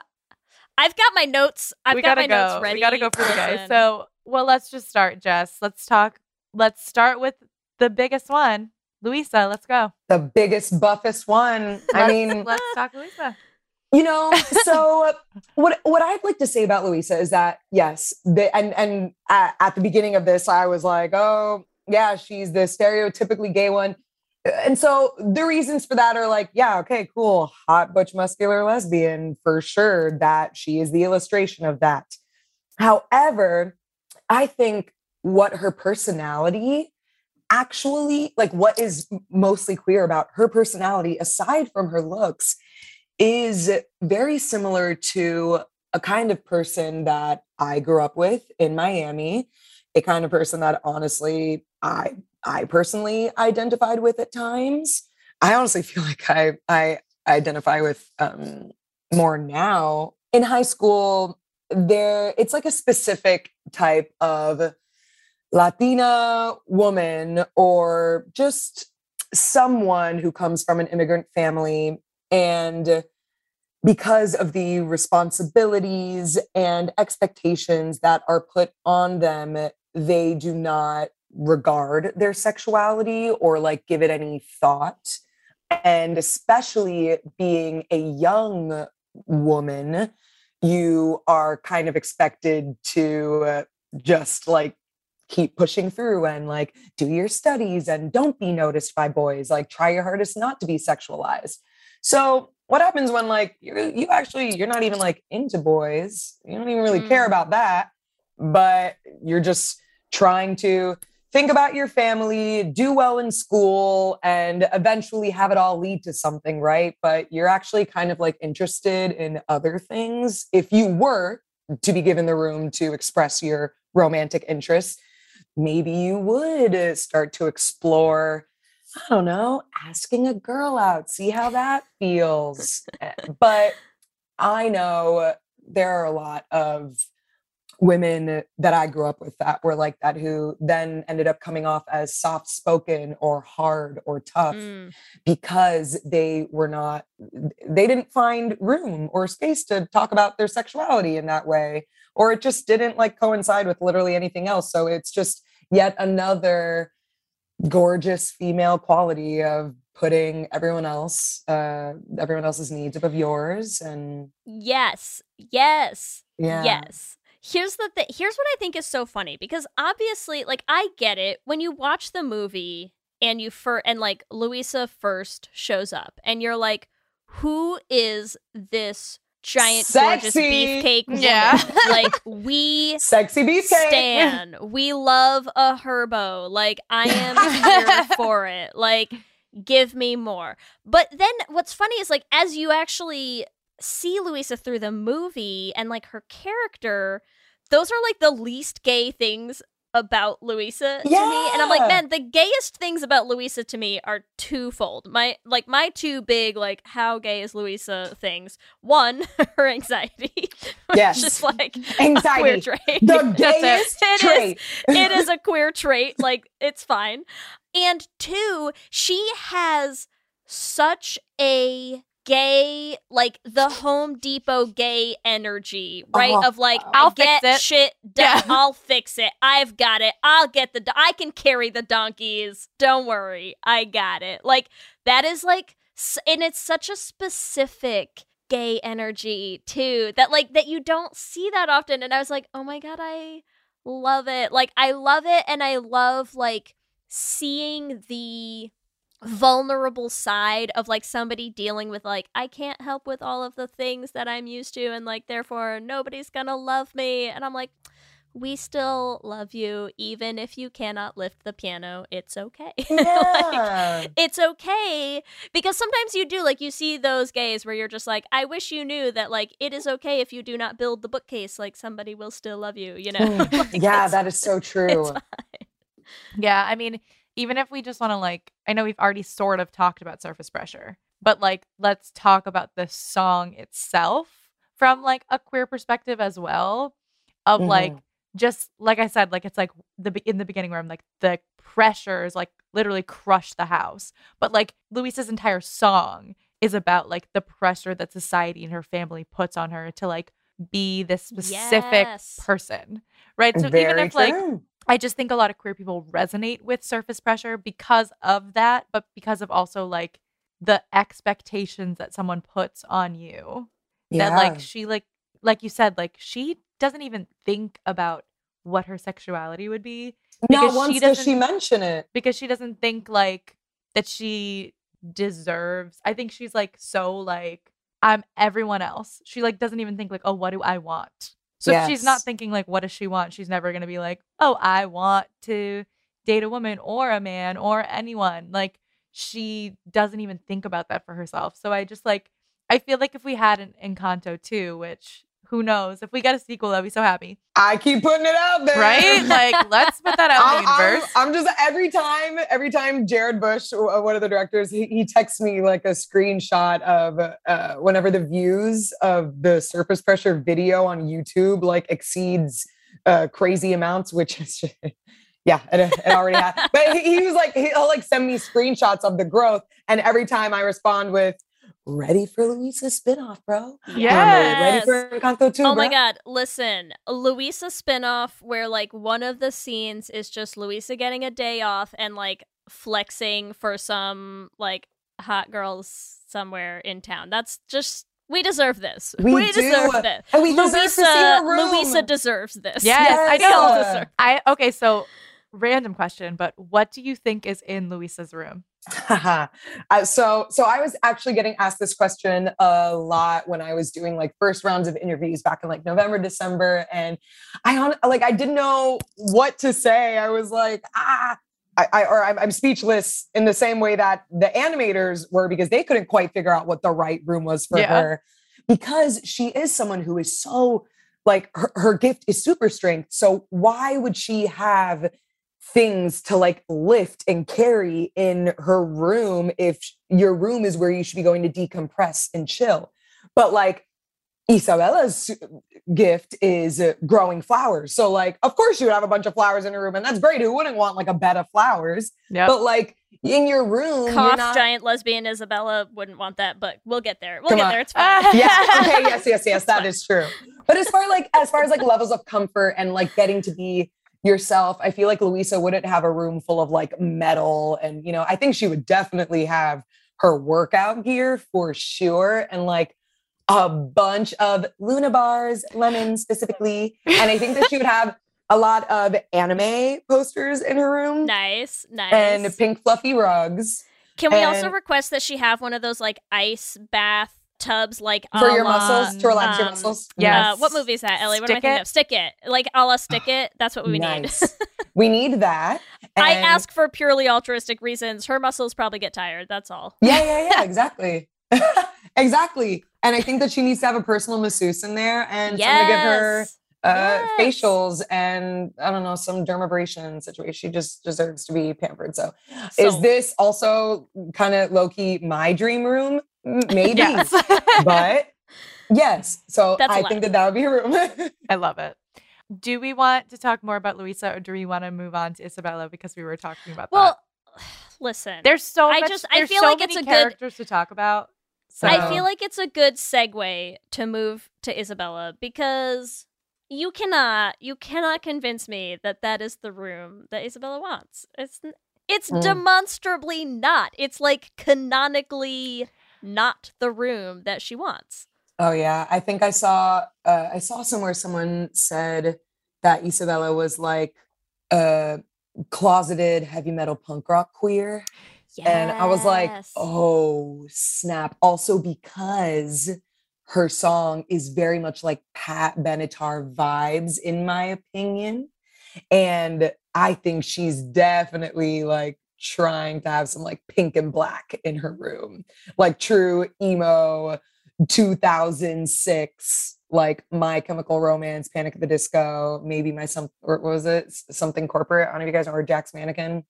I've got my notes. I've we got my go. notes ready. We gotta go for the guys. So, well, let's just start, Jess. Let's talk. Let's start with the biggest one, Luisa. Let's go. the biggest, buffest one. I mean, let's talk, Luisa. you know so what what i'd like to say about luisa is that yes the, and and at, at the beginning of this i was like oh yeah she's the stereotypically gay one and so the reasons for that are like yeah okay cool hot butch muscular lesbian for sure that she is the illustration of that. However i think what her personality actually like what is mostly queer about her personality aside from her looks is very similar to a kind of person that I grew up with in Miami, a kind of person that honestly I I personally identified with at times. I honestly feel like I I identify with um more now. In high school, there it's like a specific type of Latina woman or just someone who comes from an immigrant family and because of the responsibilities and expectations that are put on them, they do not regard their sexuality or like give it any thought. And especially being a young woman, you are kind of expected to uh, just like keep pushing through and like do your studies and don't be noticed by boys like try your hardest not to be sexualized so what happens when like you you actually you're not even like into boys you don't even really care Mm. about that but you're just trying to think about your family do well in school and eventually have it all lead to something right but you're actually kind of like interested in other things if you were to be given the room to express your romantic interests maybe you would start to explore I don't know, asking a girl out, see how that feels. But I know there are a lot of women that I grew up with that were like that who then ended up coming off as soft spoken or hard or tough Mm. because they were not they didn't find room or space to talk about their sexuality in that way or it just didn't like coincide with literally anything else so it's just yet another gorgeous female quality of putting everyone else uh everyone else's needs above yours and Yes. Yes. yeah Yes. Here's the thing. Here's what I think is so funny because obviously, like, I get it when you watch the movie and you fir- and like Luisa first shows up and you're like, who is this giant gorgeous beefcake woman? Yeah. like we Sexy beefcake. Stan. We love a herbo. Like I am here for it. Like give me more. But then what's funny is like as you actually see Luisa through the movie and like her character, those are like the least gay things about Luisa to me. And I'm like, man, the gayest things about Luisa to me are twofold. My like my two big like how gay is Luisa things. One, her anxiety. Yes. Just like a queer Anxiety. trait. The That's it. gayest It is. trait. It is a queer trait. Like, it's fine. And two, she has such a gay, like the Home Depot gay energy, right? Oh, of like, I'll get fix it. shit done. Yeah. I'll fix it. I've got it. I'll get the, do- I can carry the donkeys. Don't worry. I got it. Like, that is like, s- and it's such a specific gay energy too that like that you don't see that often and i was like oh my god i love it like i love it and i love like seeing the vulnerable side of like somebody dealing with like i can't help with all of the things that i'm used to and like therefore nobody's gonna love me. And i'm like we still love you even if you cannot lift the piano. It's okay. Like, it's okay because sometimes you do like you see those gays where you're just like i wish you knew that like it is okay if you do not build the bookcase like somebody will still love you you know? Mm. Like, yeah, that is so true. Yeah, I mean, even if we just want to like, I know we've already sort of talked about surface pressure, but like, let's talk about the song itself from like a queer perspective as well. Of like, mm-hmm. just like I said, like it's like the in the beginning where I'm like the pressures like literally crush the house, but like Luisa's entire song is about like the pressure that society and her family puts on her to like be this specific Yes. person, right? So even Very if like true. I just think a lot of queer people resonate with surface pressure because of that, but because of also like the expectations that someone puts on you. Yeah. That like she like like you said, like she doesn't even think about what her sexuality would be not once she does she mention it. because she doesn't think like that she deserves. I think she's like so like I'm everyone else. She like doesn't even think like, "Oh, what do I want?" So if she's not thinking like, "What does she want?" She's never going to be like, "Oh, I want to date a woman or a man or anyone." Like she doesn't even think about that for herself. So I just like I feel like if we had an Encanto too, which who knows, if we get a sequel, I'd be so happy. I keep putting it out there. Right? Like let's put that out in I'm, I'm- I'm just every time, every time Jared Bush, uh, one of the directors, he, he texts me like a screenshot of uh, whenever the views of the surface pressure video on YouTube like exceeds uh, crazy amounts, which is. Yeah, it, it already had. But he, he was like, he'll like send me screenshots of the growth. And every time I respond with, ready for Luisa's spinoff, bro. Yes. Ready for Encanto 2, Oh my god, listen, a Luisa spinoff where like one of the scenes is just Luisa getting a day off and like flexing for some like hot girls somewhere in town. That's just we deserve this. We We, deserve this. And we deserve to see Luisa her room. Luisa deserves this. Yes, I We all know. deserve- I okay, so random question, but what do you think is in Luisa's room? uh, so so I was actually getting asked this question a lot when I was doing like first rounds of interviews back in like November, December, and I like I didn't know what to say. I was like, ah. I, I or I'm, I'm speechless in the same way that the animators were because they couldn't quite figure out what the right room was for Yeah. her because she is someone who is so like her, her gift is super strength. So why would she have things to like lift and carry in her room if your room is where you should be going to decompress and chill? But like Isabela's gift is uh, growing flowers. So like of course you would have a bunch of flowers in your room and that's great. Who wouldn't want like a bed of flowers? Yep. But like in your room, you're Cough, not- giant lesbian Isabela wouldn't want that, but we'll get there. We'll Come get on. there. It's fine. yeah. Okay. Yes. Yes. Yes. That is true. But as far like as far as like levels of comfort and like getting to be yourself, I feel like Luisa wouldn't have a room full of like metal and you know I think she would definitely have her workout gear for sure and like a bunch of Luna bars, lemon specifically. And I think that she would have a lot of anime posters in her room Nice, nice. and pink fluffy rugs Can we also request that she have one of those like ice bath tubs, like for your la- muscles, to relax your um, muscles. Yeah. Uh, what movie is that, Ellie? What am I Stick thinking It? of? Stick it, like a la stick it. That's what we nice. need. we need that. I ask for purely altruistic reasons. Her muscles probably get tired. That's all. Yeah, yeah, yeah, exactly. exactly. And I think that she needs to have a personal masseuse in there and someone to give her uh, Yes. facials and I don't know, some dermabrasion situation. She just deserves to be pampered. So, is this also kind of low key my dream room? M- Maybe, Yes. but yes. So That's I think that that would be a room. I love it. Do we want to talk more about Luisa or do we want to move on to Isabela because we were talking about Well, that? listen. There's so I much, just- I feel so like it's many a good- characters to talk about. So I feel like it's a good segue to move to Isabela because you cannot you cannot convince me that that is the room that Isabela wants. It's it's Mm. demonstrably not. It's like canonically not the room that she wants. Oh yeah, I think I saw uh, I saw somewhere someone said that Isabela was like a closeted heavy metal punk rock queer, and I was like, oh snap! Also because her song is very much like Pat Benatar vibes, in my opinion, and I think she's definitely like trying to have some like pink and black in her room, like true emo 2006 like my chemical romance panic at the disco maybe my some or what was it something corporate i don't know if you guys know or jack's mannequin i don't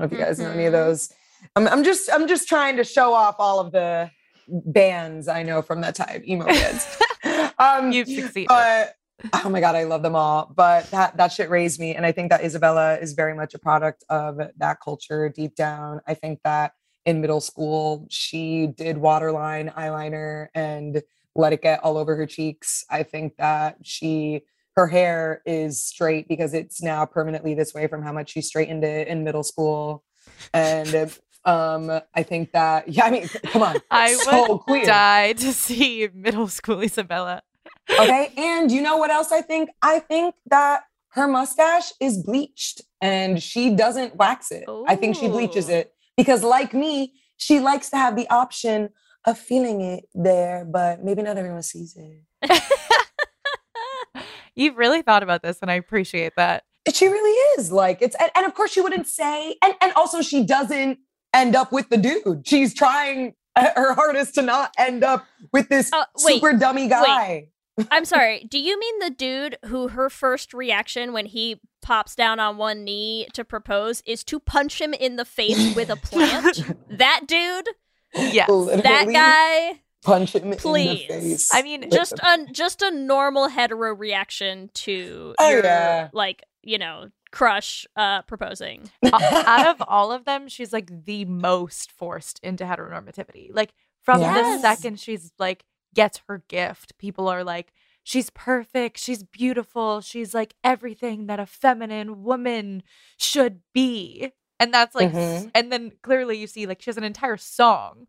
know if you guys know any of Mhm. those I'm, I'm just i'm just trying to show off all of the bands i know from that time emo bands um you've succeeded. but oh my god i love them all. But that that shit raised me and i think that isabela is very much a product of that culture deep down. I think that in middle school she did waterline eyeliner and let it get all over her cheeks. I think that she her hair is straight because it's now permanently this way from how much she straightened it in middle school. And um i think that yeah i mean come on. I so would queer. die to see middle school Isabela. Okay and you know what else i think? I think that her mustache is bleached and she doesn't wax it. I think she bleaches it because like me she likes to have the option of feeling it there but maybe not everyone sees it. You've really thought about this, and I appreciate that. she really is like it's and, and of course she wouldn't say and and also she doesn't end up with the dude. She's trying her hardest to not end up with this Oh, wait, super dummy guy I'm sorry. Do you mean the dude who her first reaction when he pops down on one knee to propose is to punch him in the face with a plant? that dude, Yes. that guy, punch him Please. in the face Please. I mean, just a just a normal hetero reaction to Oh, your yeah. like you know crush uh proposing. out of all of them, she's like the most forced into heteronormativity. Like from Yes. the second she's like gets her gift, people are like, she's perfect, she's beautiful, she's like everything that a feminine woman should be. And that's like, Mhm. and then clearly you see like she has an entire song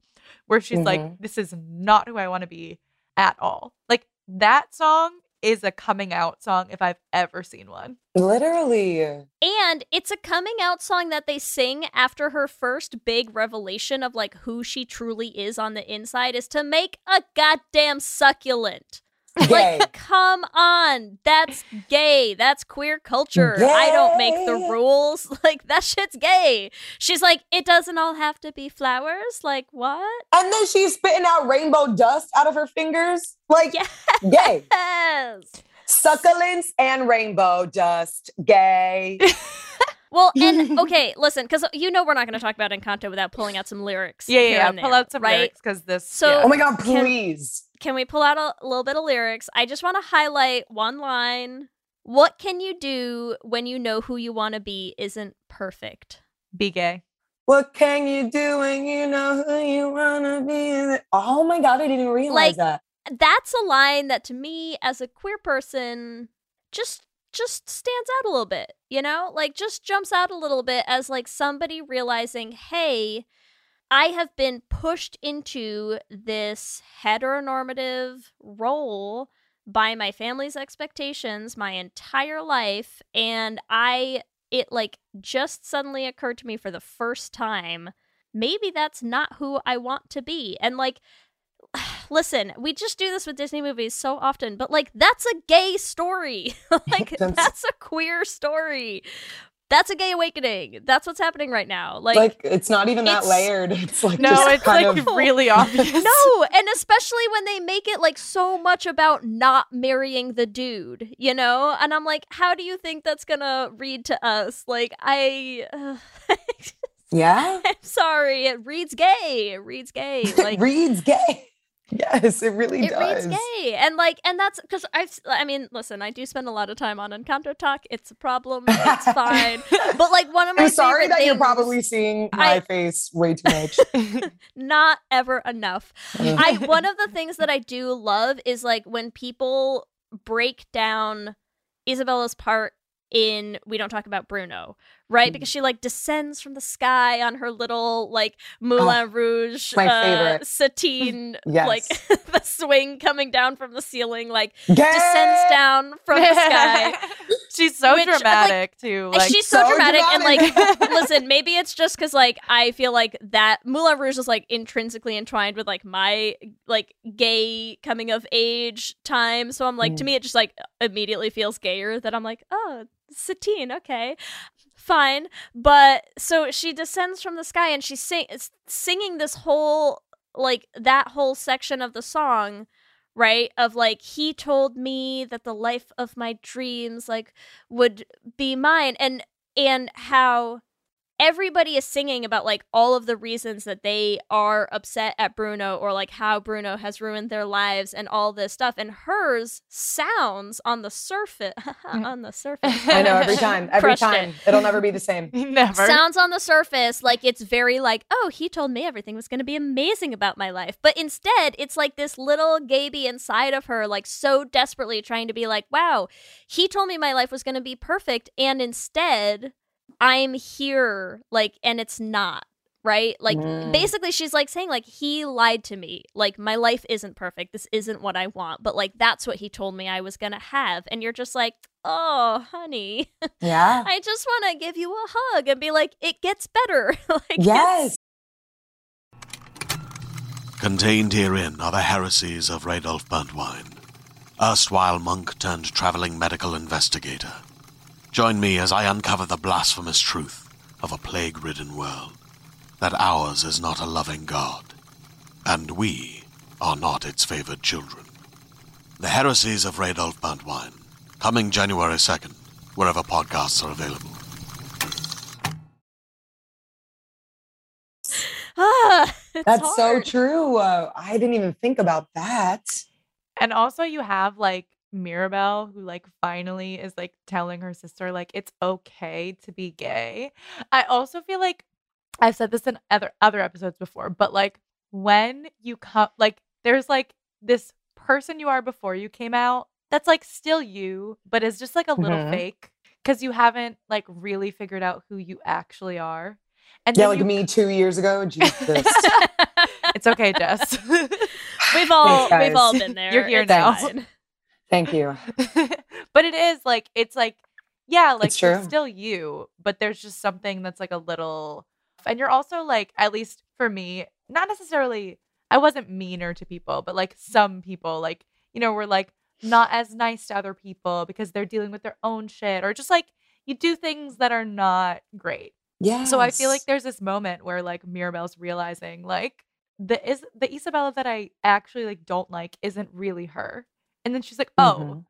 where she's like, Mhm. this is not who I want to be at all. Like that song is a coming out song if I've ever seen one. literally And it's a coming out song that they sing after her first big revelation of like who she truly is on the inside is to make a goddamn succulent. Gay Like, come on. That's gay. That's queer culture. I don't make the rules. Like, that shit's gay. She's like, it doesn't all have to be flowers. Like, what? and then she's spitting out rainbow dust out of her fingers like Yes. gay Yes. succulents and rainbow dust gay Well, and okay, listen, because you know we're not going to talk about Encanto without pulling out some lyrics. Yeah, yeah, yeah. and Pull out some right? lyrics because this. So- yeah. oh my god Can- please Can we pull out a little bit of lyrics? I just want to highlight one line. What can you do when you know who you want to be isn't perfect? be gay. What can you do when you know who you wanna be? Oh my god, I didn't realize Like, that. That's a line that to me as a queer person just just stands out a little bit, you know? Like just jumps out a little bit as like somebody realizing, "Hey, I have been pushed into this heteronormative role by my family's expectations my entire life and I it like just suddenly occurred to me for the first time maybe that's not who I want to be. And like listen we just do this with Disney movies so often but like that's a gay story. Like That's- that's a queer story that's a gay awakening that's what's happening right now like like it's not even that it's- layered. It's like No, just it's kind like of really obvious. No, and especially when they make it like so much about not marrying the dude, you know? And I'm like, how do you think that's gonna read to us? Like, I. Uh, yeah. I'm sorry, it reads gay. It reads gay. Like, it reads gay. Yes, it really it does. reads gay and like and that's because i i mean listen i do spend a lot of time on encanto talk. It's a problem. It's fine. But like one of my I'm sorry that you're probably seeing my I- face way too much. not ever enough. Mm. I one of the things that I do love is like when people break down Isabela's part in We Don't Talk About Bruno, right? Mm. Because she like descends from the sky on her little like Moulin Rouge my uh, favorite. Satine Yes. like the swing coming down from the ceiling like Gay! descends down from the sky. She's so Which, like, dramatic too. Like She's so, so dramatic, and like, listen, maybe it's just because like I feel like that Moulin Rouge is like intrinsically entwined with like my like gay coming of age time. So I'm like, to Mm. me, it just like immediately feels gayer. That I'm like, oh, Satine, okay, fine. But so she descends from the sky and she's sing- singing this whole like that whole section of the song right of like he told me that the life of my dreams like would be mine and and how everybody is singing about like all of the reasons that they are upset at Bruno or like how Bruno has ruined their lives and all this stuff and hers sounds on the surface mm-hmm. on the surface I know every time, every Crushed it. time. It. will never be the same. never. sounds on the surface like it's very like oh he told me everything was going to be amazing about my life but instead it's like this little gaby inside of her like so desperately trying to be like wow he told me my life was going to be perfect and instead i'm here like and it's not right like Mm. basically she's like saying like he lied to me like my life isn't perfect this isn't what i want but like that's what he told me i was going to have and you're just like oh honey Yeah. I just want to give you a hug and be like, it gets better. like, Yes. Contained herein are the heresies of Radolf Burntwine, erstwhile monk turned traveling medical investigator. Join me as I uncover the blasphemous truth of a plague ridden world that ours is not a loving God, and we are not its favored children. The heresies of Radolf Burntwine, coming January 2nd, wherever podcasts are available. Ah, it's That's so true. Uh, I didn't even think about that. And also you have like Mirabel who like finally is like telling her sister like it's okay to be gay. I also feel like I've said this in other other episodes before, but like when you come like there's like this person you are before you came out that's like still you, but is just like a little Mhm. fake because you haven't like really figured out who you actually are. And Yeah, like you- me two years ago. Jesus. It's okay, Jess. we've all Thanks, we've all been there. You're here It's now. fine. Thank you. but it is like it's like yeah, like It's it's, still you, but there's just something that's like a little and you're also like at least for me, not necessarily I wasn't meaner to people, but like some people like, you know, were like not as nice to other people because they're dealing with their own shit or just like you do things that are not great. Yeah. So I feel like there's this moment where like Mirabel's realizing like the is the Isabela that I actually like don't like isn't really her. And then she's like, "Oh, Mhm.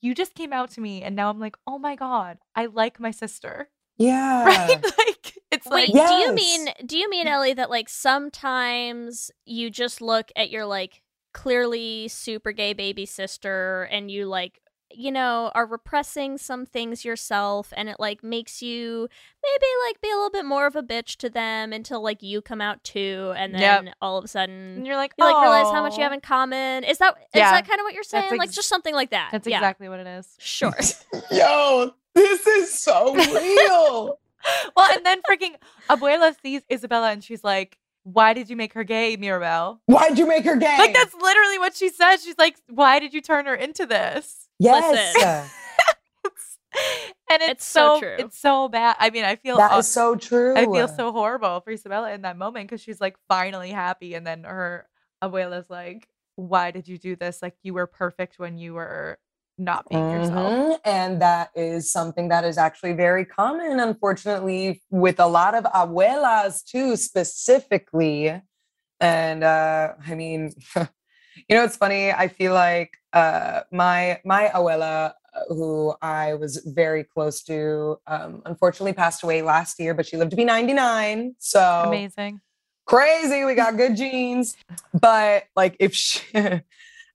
you just came out to me and now I'm like, "Oh my god, I like my sister." Yeah. Right? like it's Wait, like do you mean do you mean Ellie that like sometimes you just look at your like clearly super gay baby sister and you like you know are repressing some things yourself and it like makes you maybe like be a little bit more of a bitch to them until like you come out too and then Yep. all of a and sudden you're like, you like realize how much you have in common is that is Yeah. that kind of what you're saying That's like just something like that That's yeah exactly what it is. sure Yo, this is so real. well, and then freaking Abuela sees Isabela and she's like, why did you make her gay, Mirabel? Why'd you make her gay? Like that's literally what she says. She's like, why did you turn her into this? Yes. Listen. and it's, It's so so, true. It's so bad. I mean, I feel that aw- is so true. I feel so horrible for Isabela in that moment because she's like finally happy, and then her abuela's like, "Why did you do this? Like you were perfect when you were not being yourself." Mhm. And that is something that is actually very common, unfortunately, with a lot of abuelas too, specifically. And uh, I mean, you know, it's funny. I feel like uh, my my abuela, uh, who I was very close to, um, unfortunately passed away last year, but she lived to be 99. So Amazing. crazy. We got good genes. But like if she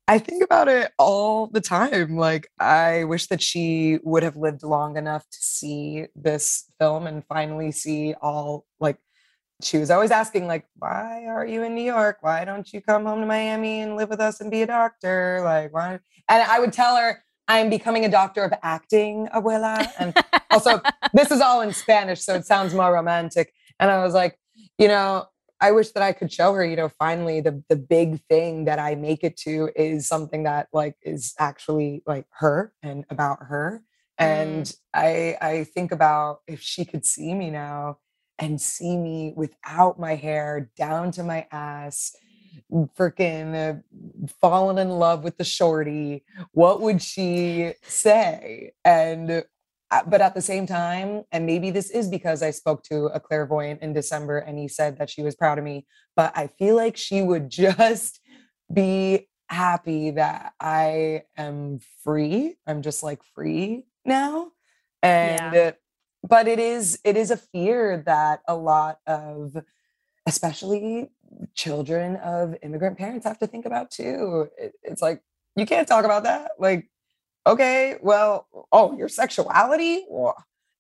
I think about it all the time. Like I wish that she would have lived long enough to see this film and finally see all like she was always asking like why are you in New York? Why don't you come home to Miami and live with us and be a doctor? Like why and I would tell her I'm becoming a doctor of acting, abuela. And also this is all in Spanish, so it sounds more romantic. And I was like, you know, I wish that I could show her, you know, finally the the big thing that I make it to is something that like is actually like her and about her. Mm. And I I think about if she could see me now and see me without my hair down to my ass, freaking uh, fallen in love with the shorty, what would she say? And uh, but at the same time, and maybe this is because I spoke to a clairvoyant in December and he said that she was proud of me, but I feel like she would just be happy that I am free. I'm just like free now. And uh, but it is it is a fear that a lot of especially children of immigrant parents have to think about too. It- it's like you can't talk about that. Like okay, well, oh, your sexuality?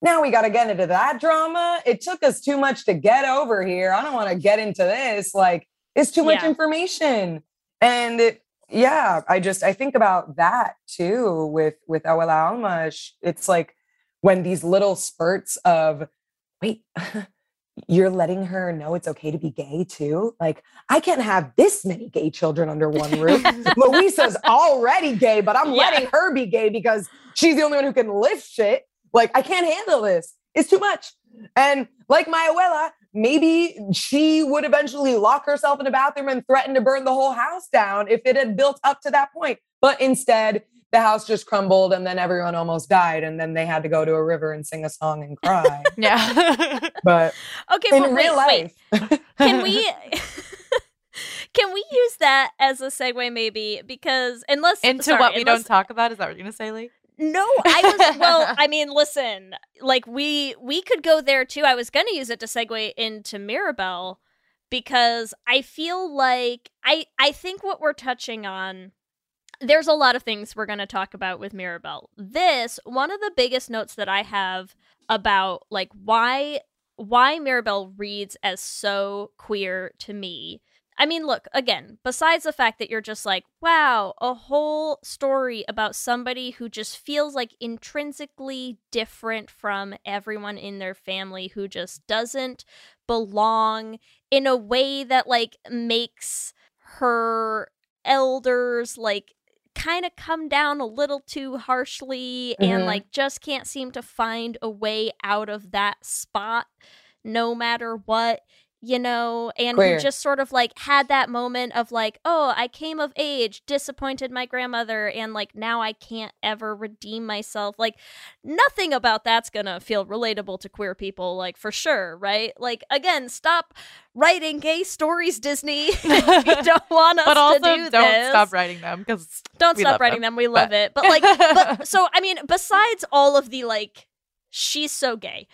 Now we got to get into that drama. It took us too much to get over here. I don't want to get into this. Like, it's too much Yeah. information. And it, yeah, I just I think about that too with with Abuela almash It's like when these little spurts of wait, you're letting her know it's okay to be gay too. Like I can't have this many gay children under one roof. Luisa's already gay, but I'm Yeah. letting her be gay because she's the only one who can lift shit. Like I can't handle this. It's too much. And like my abuela, maybe she would eventually lock herself in a bathroom and threaten to burn the whole house down if it had built up to that point. But instead, the house just crumbled and then everyone almost died. And then they had to go to a river and sing a song and cry. Yeah. but Okay, in but wait, real wait. life, Can we Can we use that as a segue maybe because unless Into sorry, what we unless- don't talk about? Is that what you're gonna say, Leigh? No, I was well, I mean, listen, like we we could go there too. I was going to use it to segue into Mirabel because I feel like I I think what we're touching on there's a lot of things we're going to talk about with Mirabel. This one of the biggest notes that I have about like why why Mirabel reads as so queer to me. I mean, look, again, besides the fact that you're just like, wow, a whole story about somebody who just feels like intrinsically different from everyone in their family, who just doesn't belong in a way that, like, makes her elders, like, kind of come down a little too harshly and, Mhm. like, just can't seem to find a way out of that spot no matter what you know, and Queer. who just sort of like had that moment of like, oh, I came of age, disappointed my grandmother, and like now I can't ever redeem myself. Like, nothing about that's gonna feel relatable to queer people, like for sure, right? Like, again, stop writing gay stories, Disney. you don't want us But also, to do that. don't this. stop writing them because Don't stop writing them, them. We love but- it. But like, but so I mean, besides all of the like, she's so gay,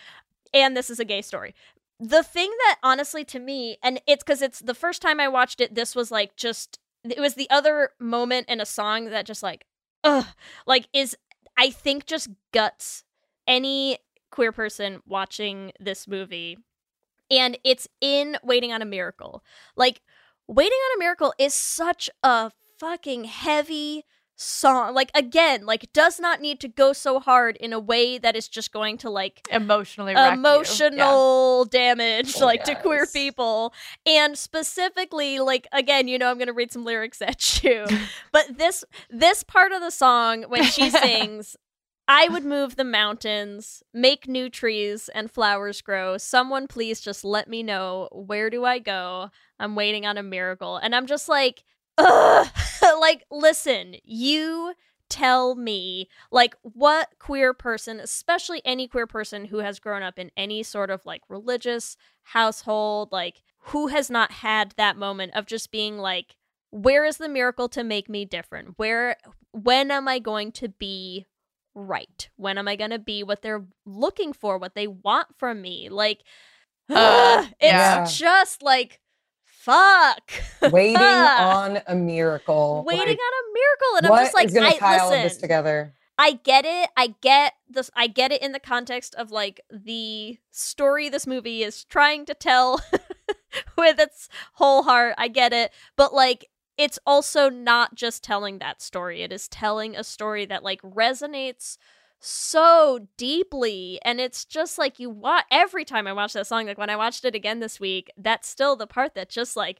and this is a gay story. The thing that honestly to me, and it's because it's the first time I watched it, this was like just it was the other moment in a song that just like, ugh, like is I think just guts any queer person watching this movie, and it's in Waiting on a Miracle. Like, Waiting on a Miracle is such a fucking heavy song. Like again, like does not need to go so hard in a way that is just going to like Emotionally wreck you. Yeah. emotional damage Oh, like to queer people and specifically like again you know i'm gonna read some lyrics at you but this this part of the song when she sings i would move the mountains make new trees and flowers grow someone please just let me know where do i go i'm waiting on a miracle and i'm just like Ugh! Like listen you tell me like what queer person especially any queer person who has grown up in any sort of like religious household like who has not had that moment of just being like where is the miracle to make me different? Where when am i going to be right? When am i going to be what they're looking for what they want from me? Like Uh, it's yeah. just like fuck Waiting on a miracle. waiting Like, on a miracle and i'm just like gonna I, tie all listen, this together? I get it. I get this. I get it in the context of like the story this movie is trying to tell with its whole heart. I get it. But like, it's also not just telling that story, it is telling a story that like resonates so deeply and it's just like you watch every time i watch that song like when i watched it again this week that's still the part that just like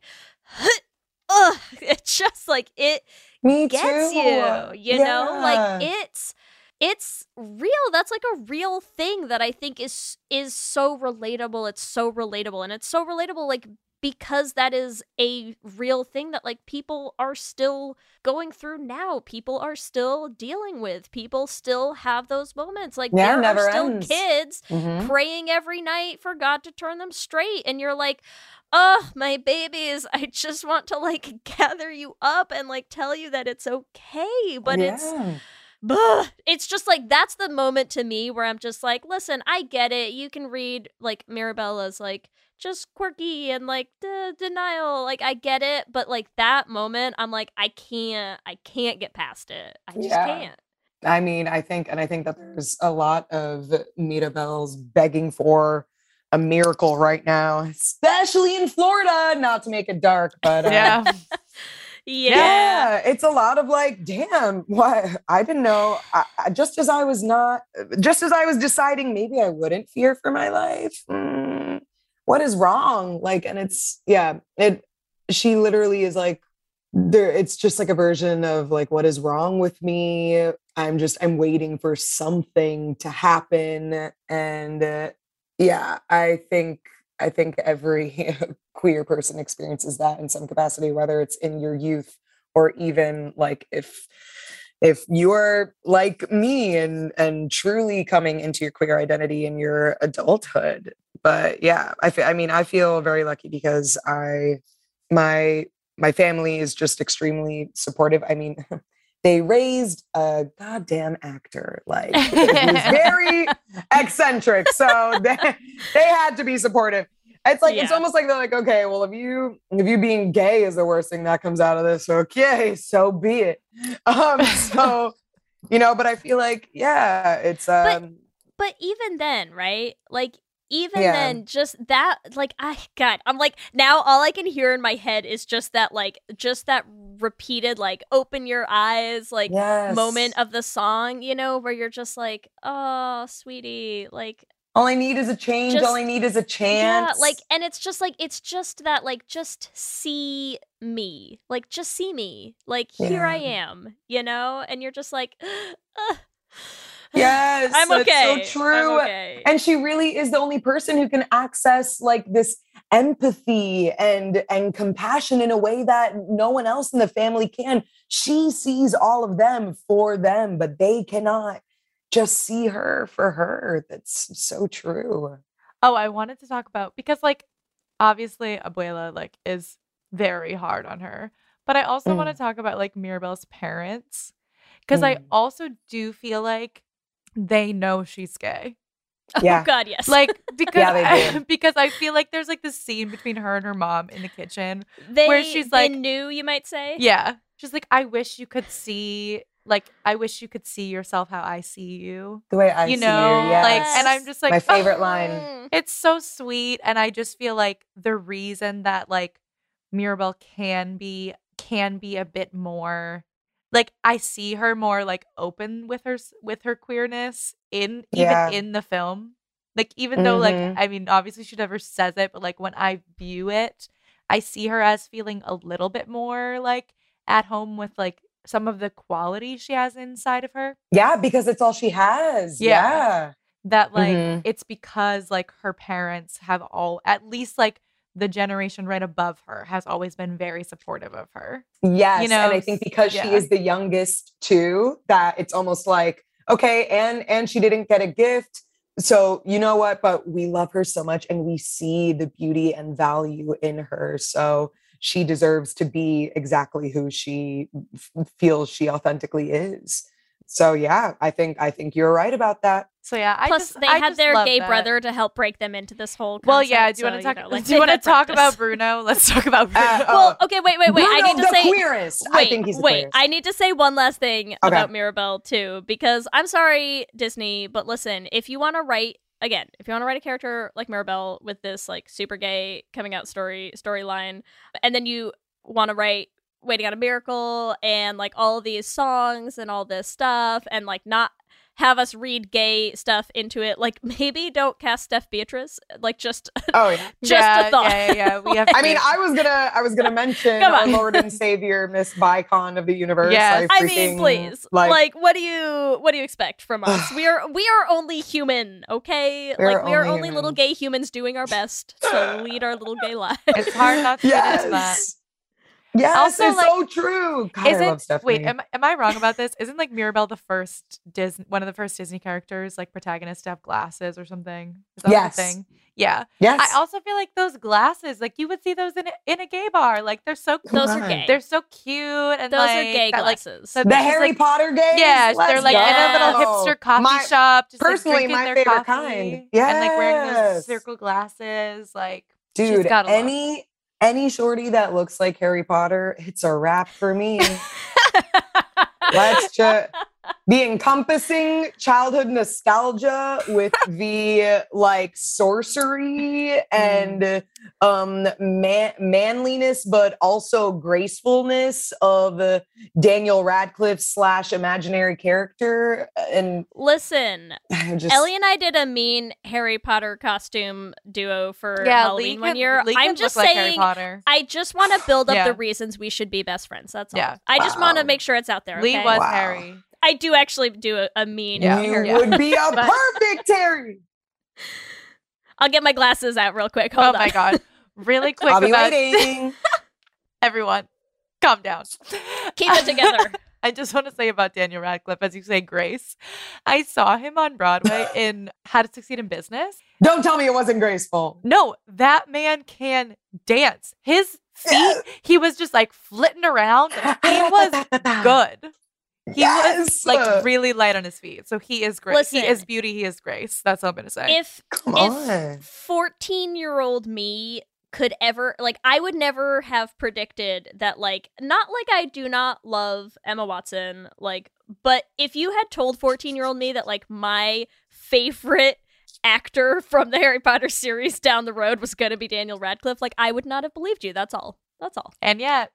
ugh, it's just like it Me gets too. you you know like it's it's real that's like a real thing that i think is is so relatable it's so relatable and it's so relatable like because that is a real thing that like people are still going through now people are still dealing with people still have those moments like Yeah, there are still ends. kids Mhm. praying every night for God to turn them straight. And you're like, oh, my babies, I just want to like gather you up and like tell you that it's okay. But it's Yeah. Buh. It's just like that's the moment to me where I'm just like, listen, I get it. You can read like Mirabel's like just quirky and like de- denial. Like I get it, but like that moment, I'm like, I can't, I can't get past it. I just Yeah. can't. I mean, I think, and I think that there's a lot of Mirabel's begging for a miracle right now, especially in Florida. Not to make it dark, but uh, Yeah. Yeah. yeah, it's a lot of like, damn, what I didn't know. I, I, just as I was not, just as I was deciding, maybe I wouldn't fear for my life. mm, what is wrong? Like, and it's yeah, it. She literally is like, there. It's just like a version of like, what is wrong with me? I'm just, I'm waiting for something to happen, and uh, yeah, I think I think every queer person experiences that in some capacity, whether it's in your youth or even like if if you're like me and and truly coming into your queer identity in your adulthood. But yeah, I mean, I feel very lucky because I my my family is just extremely supportive. I mean, they raised a goddamn actor, like who's very eccentric. So they, they had to be supportive. It's like it's almost like they're like, okay, well, if you if you being gay is the worst thing that comes out of this, okay, so be it. Um, so you know, but I feel like, yeah, it's um But even then, right? Like even Yeah. then, just that like I God, I'm like now all I can hear in my head is just that like just that repeated like open your eyes like yes. moment of the song, you know, where you're just like, oh, sweetie, like all I need is a change, all I need is a chance. yeah, like and it's just like it's just that like just see me, like just see me, like here I am, you know, and you're just like, "Ugh." Yes, I'm okay, so true. Okay. and she really is the only person who can access like this empathy and and compassion in a way that no one else in the family can she sees all of them for them but they cannot just see her for her that's so true Oh, I wanted to talk about because like obviously Abuela like is very hard on her. But I also want to talk about like Mirabel's parents because I Mm. also do feel like they know she's gay. yeah Oh God, yes. Like because they I, do. because I feel like there's like this scene between her and her mom in the kitchen. they, where she's they like- knew, you might say. Yeah. She's like I wish you could see like I wish you could see yourself how I see you. the way i you see know, you yes. like and I'm just like my "Oh, favorite line Mm. It's so sweet and I just feel like the reason that like Mirabel can be can be a bit more like I see her more like open with her with her queerness in even Yeah. in the film. Like even though like Mhm. I mean obviously she never says it, but like when I view it, I see her as feeling a little bit more like at home with like some of the quality she has inside of her. Yeah, because it's all she has. Yeah. Yeah. That like Mhm. it's because like her parents have all at least like the generation right above her has always been very supportive of her. Yes. You know, and I think because she is the youngest too, that it's almost like, okay, and and she didn't get a gift. So you know what? But we love her so much and we see the beauty and value in her. So she deserves to be exactly who she f- feels she authentically is. So yeah, I think I think you're right about that. So yeah, I Plus, just, they I had just their gay that. brother to help break them into this whole. Well, yeah. Do you want so, to talk? know, like, do you want to talk practice. about Bruno? Let's talk about Bruno. Uh, Well, okay, wait, wait, wait. I need to the say. queerest. Wait, I think he's the wait. queerest. I need to say one last thing Okay. about Mirabel too, because I'm sorry, Disney, but listen, if you want to write again, if you want to write a character like Mirabel with this like super gay coming out story storyline, and then you want to write Waiting on a Miracle and like all these songs and all this stuff, and like not have us read gay stuff into it, like maybe don't cast Steph Beatriz, like just oh yeah. just yeah, a thought. Yeah, yeah, yeah. We have. I mean, I was gonna, I was gonna mention Come our. Lord and Savior, Miss Bicon of the universe. Yes. I mean, please. Like, what do you what do you expect from us? we are we are only human, okay? We're like we are only only little gay humans doing our best to lead our little gay lives. it's hard not to get into that. Yes, yes, Also, it's like, so true. God, I Isn't love wait? Am, am I wrong about this? Isn't like Mirabel the first Disney, one of the first Disney characters, like protagonist to have glasses or something? Is that Yes. the thing? Yeah. yes, I also feel like those glasses, like you would see those in a, in a gay bar. Like they're so Come Those are gay. they're so cute and Those like, are gay that, like, glasses. so the Harry like- Potter games. Yeah, they're Let's like in a little hipster coffee My- shop, just personally, like, my their favorite coffee kind. and like wearing those circle glasses. Like she's dude. got a look. Any any shorty that looks like Harry Potter, it's a wrap for me. Let's just the encompassing childhood nostalgia with the like sorcery and um man- manliness but also gracefulness of uh, daniel radcliffe slash imaginary character and Listen, just Ellie and I did a mean Harry Potter costume duo for yeah, Halloween Leigh one can- year. Leigh I'm just look like Harry saying Potter. I just want to build up Yeah. the reasons we should be best friends. That's all. Yeah. I just want to make sure it's out there. Leigh was Wow. Harry. I do actually do a, a mean Yeah. you Harry. would be a perfect Terry. I'll get my glasses out real quick. Hold oh my god. Really quick I'll be about waiting. everyone. Calm down. Keep it together. I just want to say about Daniel Radcliffe, as you say, Grace. I saw him on Broadway in How to Succeed in Business. Don't tell me it wasn't graceful. No, that man can dance. His feet, he was just like flitting around. He was good. He was like really light on his feet. So he is great. he is beauty. He is grace. That's all I'm going to say. if Come if on. 14 year old me could ever like i would never have predicted that like not like i do not love emma watson like but if you had told 14 year old me that like my favorite actor from the harry potter series down the road was going to be daniel radcliffe like i would not have believed you that's all that's all and yet,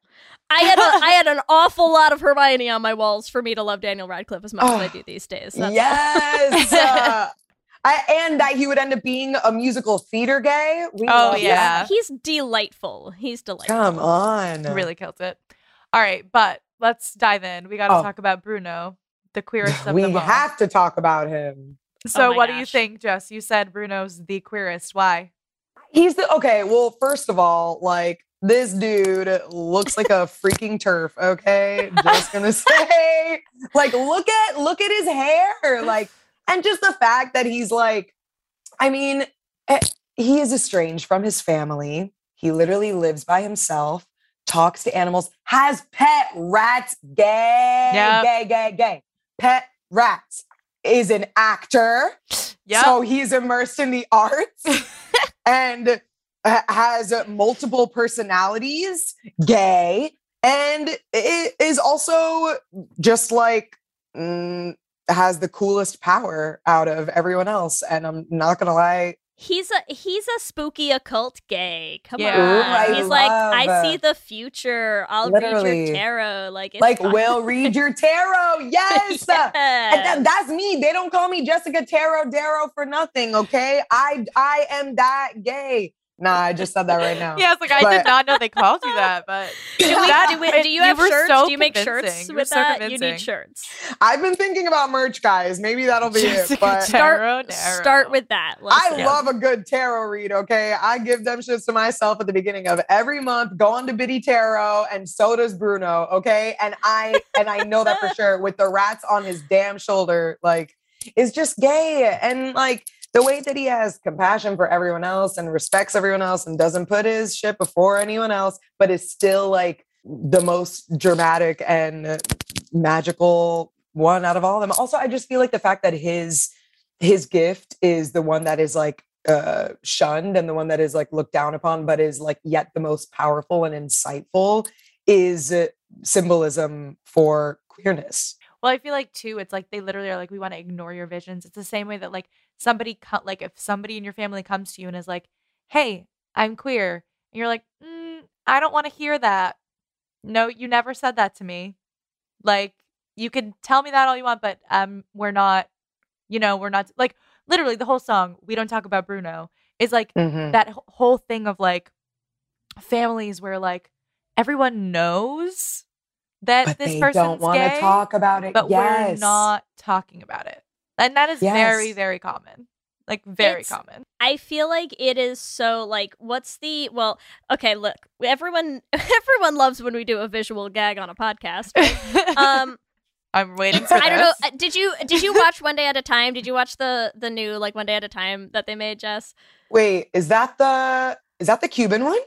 i had a, i had an awful lot of hermione on my walls for me to love daniel radcliffe as much as i Oh, do these days that's yes. uh, I, and that he would end up being a musical theater gay. We Oh, love he's, yeah. that. he's delightful he's delightful Come on. really killed it. All right, but let's dive in. We got to Oh. talk about Bruno, the queerest of We them all. We have to talk about him. so, Oh my what do you think, Jess? You said Bruno's the queerest. Why? He's the okay. Well, first of all, like this dude looks like a freaking turf. Okay, just gonna say, like, look at look at his hair, like, and just the fact that he's like, I mean, eh, he is estranged from his family. He literally lives by himself, talks to animals, has pet rats. Gay, Yep. gay, gay, gay. Pet rats. Is an actor. Yep. So he's immersed in the arts and has multiple personalities, gay, and i- is also just like mm, has the coolest power out of everyone else. And I'm not gonna lie, He's a he's a spooky occult gay. Come Yeah. on. Ooh, I he's like, I see the future. I'll read your tarot. Like, it's like fine. will read your tarot. Yes. And Yes. that- that's me. They don't call me Jessica Tarot Darrow for nothing. Okay. I I am that gay. Nah, I just said that right now. Yeah, it's like I But- did not know they called you that, but do, we, that- do, we, do you have were shirts? so do you make shirts convincing. You were with so that? You need shirts. I've been thinking about merch, guys. Maybe that'll be Jessica it. But Start start with that. I Listen. love a good tarot read, okay? I give them shits to myself at the beginning of every month. Go on to Biddy Tarot, and so does Bruno, okay? And I and I know that for sure. With the rats on his damn shoulder, like is just gay. And like the way that he has compassion for everyone else and respects everyone else and doesn't put his shit before anyone else, but is still like the most dramatic and magical one out of all of them. Also, I just feel like the fact that his his gift is the one that is like uh shunned and the one that is like looked down upon but is like yet the most powerful and insightful is uh, symbolism for queerness Well, I feel like too, it's like they literally are like, we want to ignore your visions. It's the same way that like somebody cut, like if somebody in your family comes to you and is like, "Hey, I'm queer," and you're like, mm, "I don't want to hear that." No, you never said that to me. Like you can tell me that all you want, but um, we're not. You know, we're not like literally the whole song. We don't talk about Bruno is like Mhm. that whole thing of like families where like everyone knows that but this they person's don't want to gay, talk about it but yes. we're not talking about it. And that is very, Yes. very common. Like very It's- common. I feel like it is so like what's the well okay look everyone everyone loves when we do a visual gag on a podcast right? um I'm waiting for I don't know uh, did you did you watch One Day at a Time did you watch the the new like One Day at a Time that they made Jess wait is that the is that the cuban one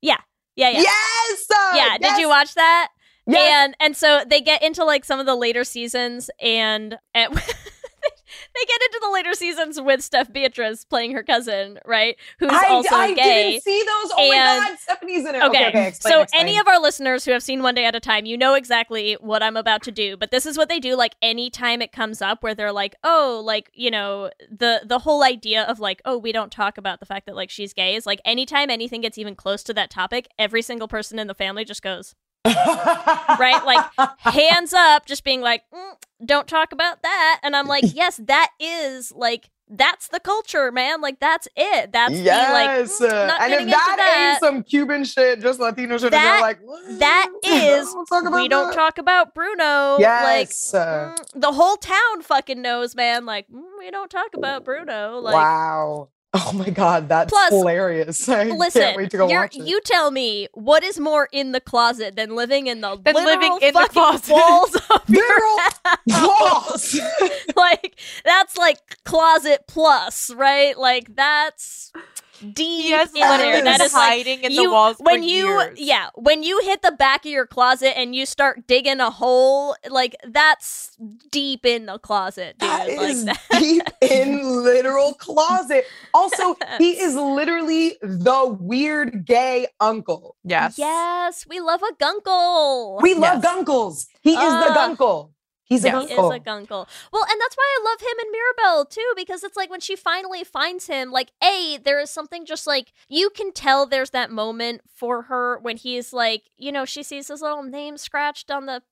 yeah yeah yeah yes uh, yeah did you watch that yes. and and so they get into like some of the later seasons and, and they get into the later seasons with Steph Beatriz playing her cousin right who's I, also I gay didn't see those. Oh my And- god, Stephanie's in it. Okay, Okay, okay. Explain, so explain. any of our listeners who have seen One Day at a Time, you know exactly what I'm about to do. But this is what they do. Like anytime it comes up, where they're like, "Oh, like you know, the the whole idea of like, oh, we don't talk about the fact that like she's gay is like anytime anything gets even close to that topic, every single person in the family just goes right, like hands up, just being like, "Mm, don't talk about that. And I'm like, yes, that is like. That's the culture, man. Like that's it. That's yes, the like mm, not and if that, that. ain't some Cuban shit, just Latino shit, That- like that is don't talk about we don't talk about Bruno. Yes. Like mm, the whole town fucking knows, man. Like mm, we don't talk about Bruno. Like wow. Oh my god, that's Plus, hilarious. I listen, can't wait to go you're- watch it. you tell me what is more in the closet than living in the Than living in the fucking closet. walls of your Literal house. walls. like that's like closet plus, right? Like that's deep He has in there. literally That been like hiding in you, the walls when for you years. yeah when you hit the back of your closet and you start digging a hole like that's deep in the closet dude That like is that. deep in literal closet. Also, he is literally the weird gay uncle. Yes. yes we love a gunkle We love Yes. gunkles. He is the gunkle. He's a Yes. he is a gunkle. Well, and that's why I love him and Mirabel too, because it's like when she finally finds him, like, A, there is something just like you can tell there's that moment for her when he's like, you know, she sees his little name scratched on the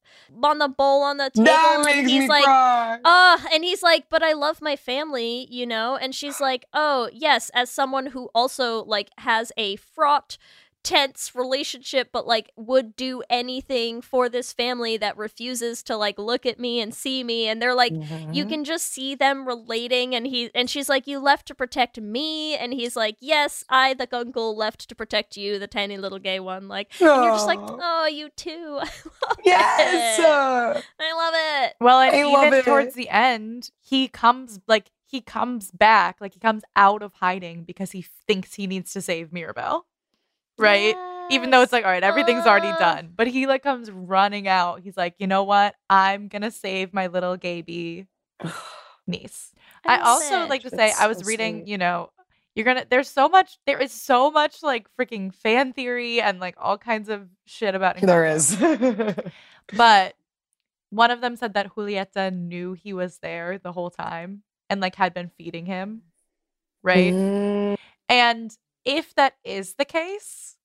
on the bowl on the table. that and he's me like, cry. uh, and he's like, but I love my family, you know? And she's like, oh, yes, as someone who also like has a fraught tense relationship but like would do anything for this family that refuses to like look at me and see me and they're like you Mhm. can just see them relating and he and she's like you left to protect me and he's like yes i the uncle left to protect you the tiny little gay one like and you're just like oh you too i love yes. uh, i love it Well, and I love even it. towards the end, he comes like he comes back, like he comes out of hiding because he thinks he needs to save Mirabel. Right? Even though it's like, all right, everything's already done. But he like comes running out. He's like, you know what? I'm gonna save my little gay bee niece. I, also it. like to say That's I was so reading, sweet. you know, you're gonna there's so much there is so much like freaking fan theory and like all kinds of shit about there Encanto. is. But one of them said that Julieta knew he was there the whole time and like had been feeding him. right? Mm, And if that is the case,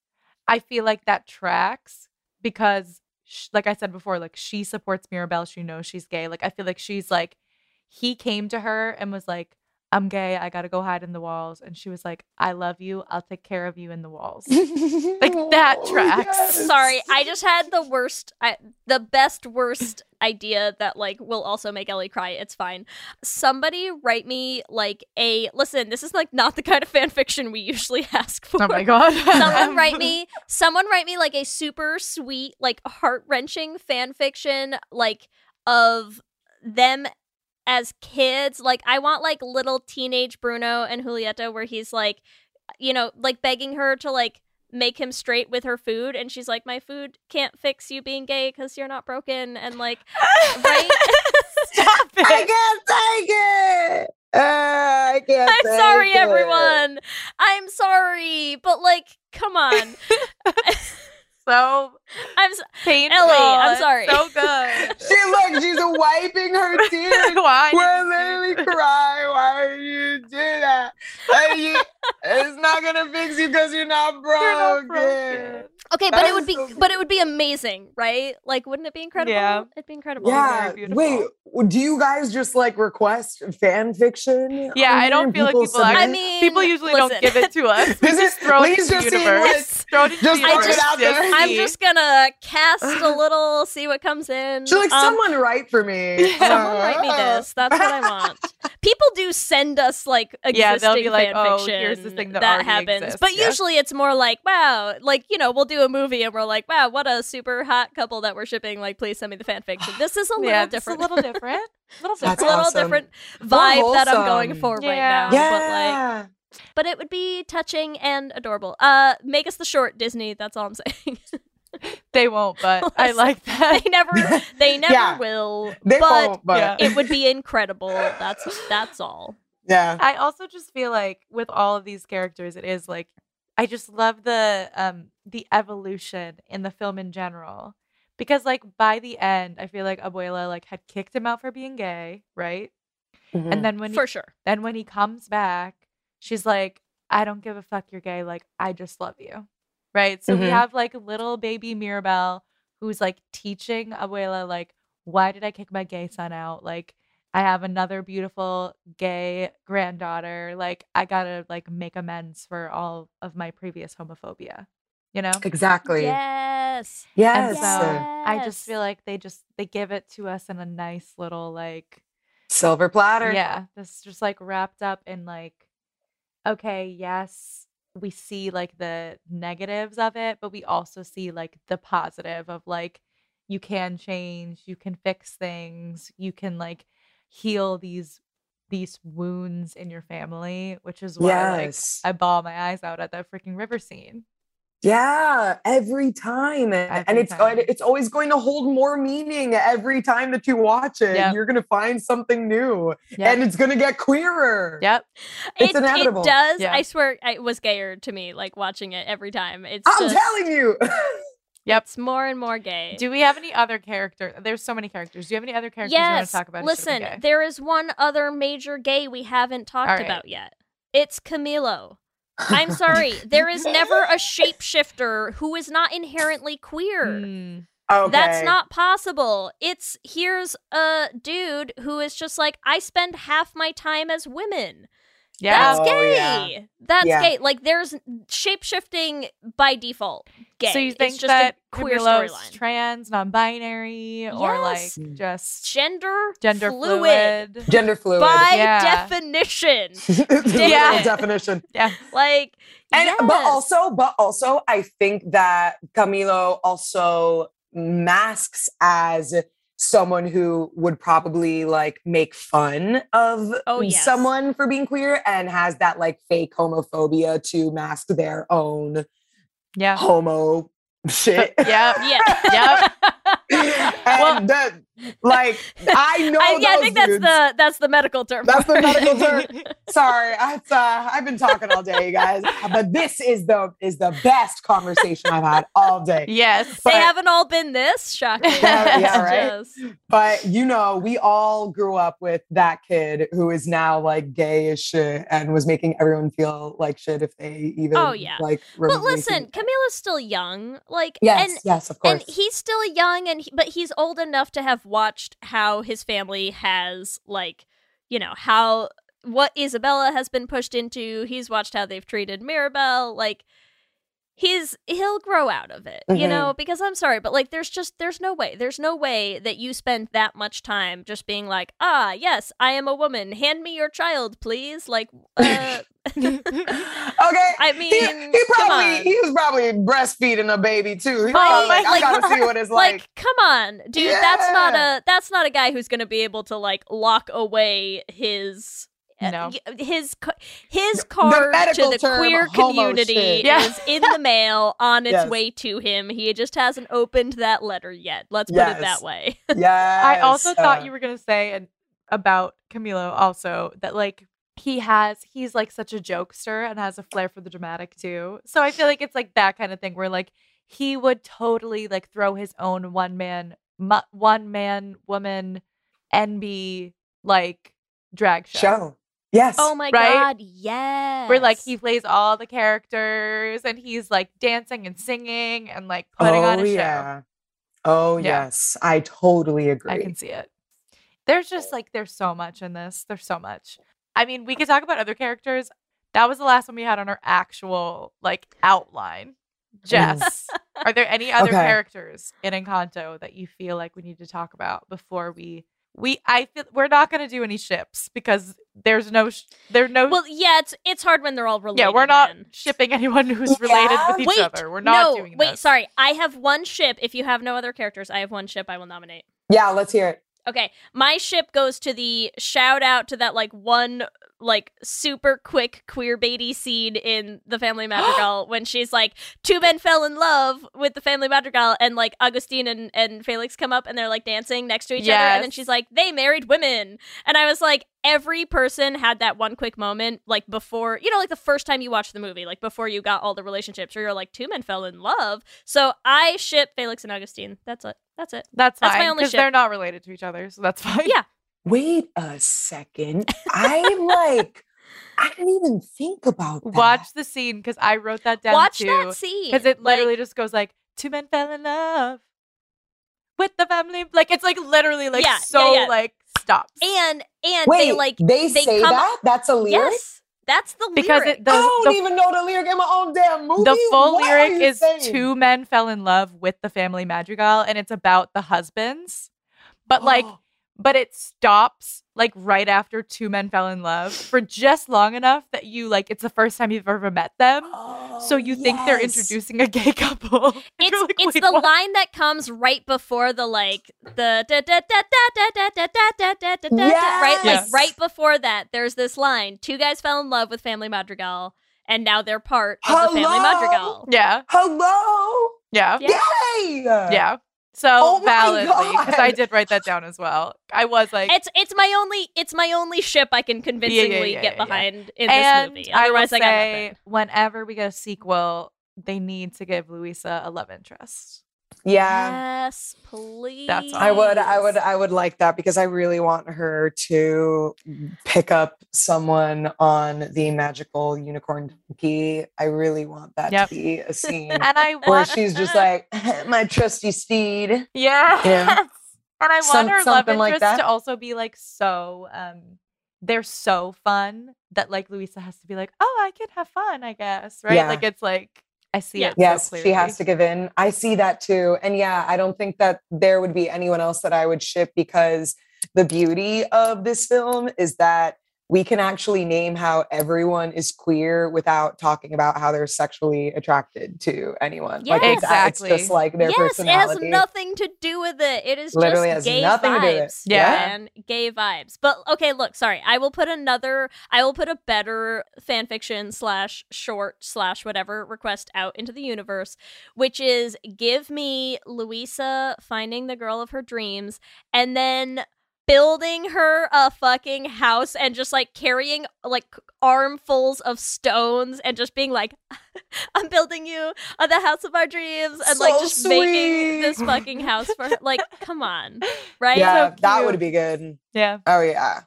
I feel like that tracks because, sh- like I said before, like she supports Mirabel. She knows she's gay. Like I feel like she's like, he came to her and was like, I'm gay. I got to go hide in the walls. And she was like, I love you. I'll take care of you in the walls. Like, that Oh, tracks. yes. Sorry, I just had the worst, I, the best worst idea that like will also make Ellie cry. It's fine. Somebody write me like a listen. This is like not the kind of fan fiction we usually ask oh for. oh my God. someone write me someone write me like a super sweet like heart-wrenching fan fiction like of them as kids like i want like little teenage bruno and julieta where he's like you know like begging her to like make him straight with her food and she's like my food can't fix you being gay because you're not broken and like right Stop it. I can't take it. Uh, I can't. i'm sorry it. everyone i'm sorry but like come on so i'm s- painful. Ellie, I'm It's sorry. So good. She look. She's wiping her tears. Why? We're literally crying. Why are you do that? And you- it's not gonna fix you because you're not broken. You're not broken. Okay, but it would be so but it would be amazing, right? Like wouldn't it be incredible? Yeah. It'd be incredible. Yeah. Very. Wait. Do you guys just like request fan fiction? Yeah, I don't and feel like people submit? I actually- mean, People usually don't give it to us. We Is it- just throw it please to the just seem universe. like- throw it into just the throw it universe. out there. Just I'm just gonna cast a little, see what comes in. She's like, Um, someone write for me. someone write me Uh, this. That's what I want. People do send us like existing Yeah, they'll be like, fan "Oh, fiction here's the thing that already happens. exists," But yeah. usually it's more like, wow, like you know, we'll do a movie and we're like, wow, what a super hot couple that we're shipping. Like, please send me the fan fiction. This is a little yeah, different. It's a little different. little It's a That's different. little awesome. different vibe that I'm going wholesome. for right Yeah. now. But like, Yeah. But it would be touching and adorable. Uh, make us the short Disney. That's all I'm saying. They won't, but I like that. they never, they never Yeah. will. They but won't, but yeah. it would be incredible. That's that's all. yeah. I also just feel like with all of these characters, it is like I just love the um the evolution in the film in general. Because like by the end, I feel like Abuela like had kicked him out for being gay, right? Mhm. And then when he, For sure. then when he comes back, she's like, I don't give a fuck you're gay, like I just love you. Right? So we Mhm. have like little baby Mirabel who's like teaching Abuela like why did I kick my gay son out? Like I have another beautiful gay granddaughter. Like I got to like make amends for all of my previous homophobia. You know? exactly. Yes. Yes. And so I just feel like they just they give it to us in a nice little like Silver platter. yeah, this just like wrapped up in like, okay, yes, we see like the negatives of it, but we also see like the positive of like, you can change, you can fix things, you can like heal these these wounds in your family, which is why Yes. like I bawl my eyes out at that freaking river scene. Yeah, every time, and, and it's time. it's always going to hold more meaning every time that you watch it. Yep. You're gonna find something new, Yep. and it's gonna get queerer. Yep. It's it, inevitable. It does. Yeah. I swear, it was gayer to me. Like watching it every time. It's I'm just, telling you. Yep. It's more and more gay. Do we have any other character? There's so many characters. Do you have any other characters you want yes. to talk about? who should've been Listen, there is one other major gay we haven't talked All right. about yet. It's Camilo. I'm sorry. There is never a shapeshifter who is not inherently queer. Mm, okay. That's not possible. It's here's a dude who is just like, I spend half my time as women. Yeah. That's Oh, gay. yeah. That's Yeah. gay. Like there's shape shifting by default. Gay. So you think it's just that a queer Camilo's storyline. trans, non-binary, or like just Gender gender fluid. fluid? gender fluid. By Yeah. definition. Yeah. literal definition. Yeah. Like And but also, but also, I think that Camilo also masks as someone who would probably like make fun of Oh, yes. someone for being queer and has that like fake homophobia to mask their own Yeah. homo shit. yeah. Yeah. and Well- that Like I know. I, yeah, I think that's the that's the medical term. That's the medical term. Sorry, I, uh, I've been talking all day, you guys. But this is the is the best conversation I've had all day. Yes. they But- haven't all been this shocking. Yeah, yeah, right? Just- But you know, we all grew up with that kid who is now like gay as shit and was making everyone feel like shit if they even Oh, yeah. like. But listen, Camilo's still young. Like Yes, and yes, of course. and he's still young and he, but he's old enough to have watched how his family has like you know how what isabela has been pushed into. He's watched how they've treated mirabel. Like he's he'll grow out of it you Mhm. know because i'm sorry but like there's just there's no way there's no way that you spend that much time just being like ah yes i am a woman hand me your child please like uh, okay. i mean he come probably on. he was probably breastfeeding a baby too. He Right, probably like, like- I gotta see what it's like, like. come on dude that's not a that's not a guy who's gonna be able to like lock away his Uh, no. his ca- his card to the term, queer community shit. Yeah. is in the mail on its Yes. way to him he just hasn't opened that letter yet let's put it that way Yeah. I also thought uh. you were gonna say and about Camilo also that like he has he's like such a jokester and has a flair for the dramatic too. So I feel like it's like that kind of thing where like he would totally like throw his own one man mu- one man woman NB like drag show. show. Yes. oh my Right? god yes Where like he plays all the characters and he's like dancing and singing and like putting oh on a show. yeah. Oh Yeah. yes, I totally agree. I can see it. There's just like there's so much in this. There's so much. I mean, we could talk about other characters. That was the last one we had on our actual like outline. Jess, are there any other Okay. characters in Encanto that you feel like we need to talk about before we we I feel we're not going to do any ships because there's no sh- there no well yeah it's it's hard when they're all related yeah, we're not man. shipping anyone who's related Yeah? with each wait, other. We're not no, doing wait, this. sorry. I have one ship. If you have no other characters, I have one ship I will nominate. Yeah, let's hear it. Okay, my ship goes to the shout out to that like one like super quick queer baity scene in the Family Madrigal when she's like two men fell in love with the Family Madrigal and like Augustine and, and Felix come up and they're like dancing next to each other and then she's like they married women. And I was like every person had that one quick moment like before you know like the first time you watch the movie like before you got all the relationships where you're like two men fell in love. So I ship Felix and Augustine. That's it that's it That's That's my fine only because they're not related to each other, so that's fine. Yeah. Wait a second. I'm like. I didn't even think about that. Watch the scene because I wrote that down watch too. that scene Because it Like, literally just goes like two men fell in love with the family. Like it's like literally like Yeah, yeah, so yeah. like stops. and and Wait, they like they, they say come- that? That's a lyric. yes that's the because lyric. it the, I don't the, even know the lyric in my own damn movie. the full What lyric is saying? two men fell in love with the family madrigal and it's about the husbands. But like oh. But it stops like right after two men fell in love for just long enough that you like it's the first time you've ever met them. so Oh, you think they're introducing a gay couple. It's like, it's the what?" line that comes right before the like the da da da da da da da da da da da da da right like right before that there's this line two guys fell in love with family madrigal and now they're part of the family madrigal Yeah. Hello. Yeah. Yeah. Yay. Yeah. So Oh validly, because I did write that down as well. I was like, it's it's my only it's my only ship I can convincingly yeah, get yeah, yeah. behind in and this movie I will otherwise I, got say, nothing whenever we get a sequel, they need to give Luisa a love interest. Yeah. yes please That's all. I would, I would, I would like that because I really want her to pick up someone on the magical unicorn donkey. I really want that Yep. to be a scene And I where want, she's just like, my trusty steed. yeah, Yeah. and I want Some- her love something like interest that. to also be like so. um They're so fun that like Luisa has to be like, oh, I can have fun, I guess, right? Yeah. Like it's like I see Yeah. it. so Yes, she has to give in. I see that too. And yeah, I don't think that there would be anyone else that I would ship because the beauty of this film is that we can actually name how everyone is queer without talking about how they're sexually attracted to anyone. Like uh, Yes. it's, it's Exactly. just like their yes, it has nothing to do with it. It is Literally just gay nothing to vibes. Yeah. and gay vibes. But okay, look, sorry. I will put another. I will put a better fan fiction slash short slash whatever request out into the universe, which is give me Luisa finding the girl of her dreams, and then building her a fucking house and just like carrying like armfuls of stones and just being like i'm building you uh, the house of our dreams and like So just making this fucking house for her like come on right yeah, So that would be good. Yeah, Oh yeah,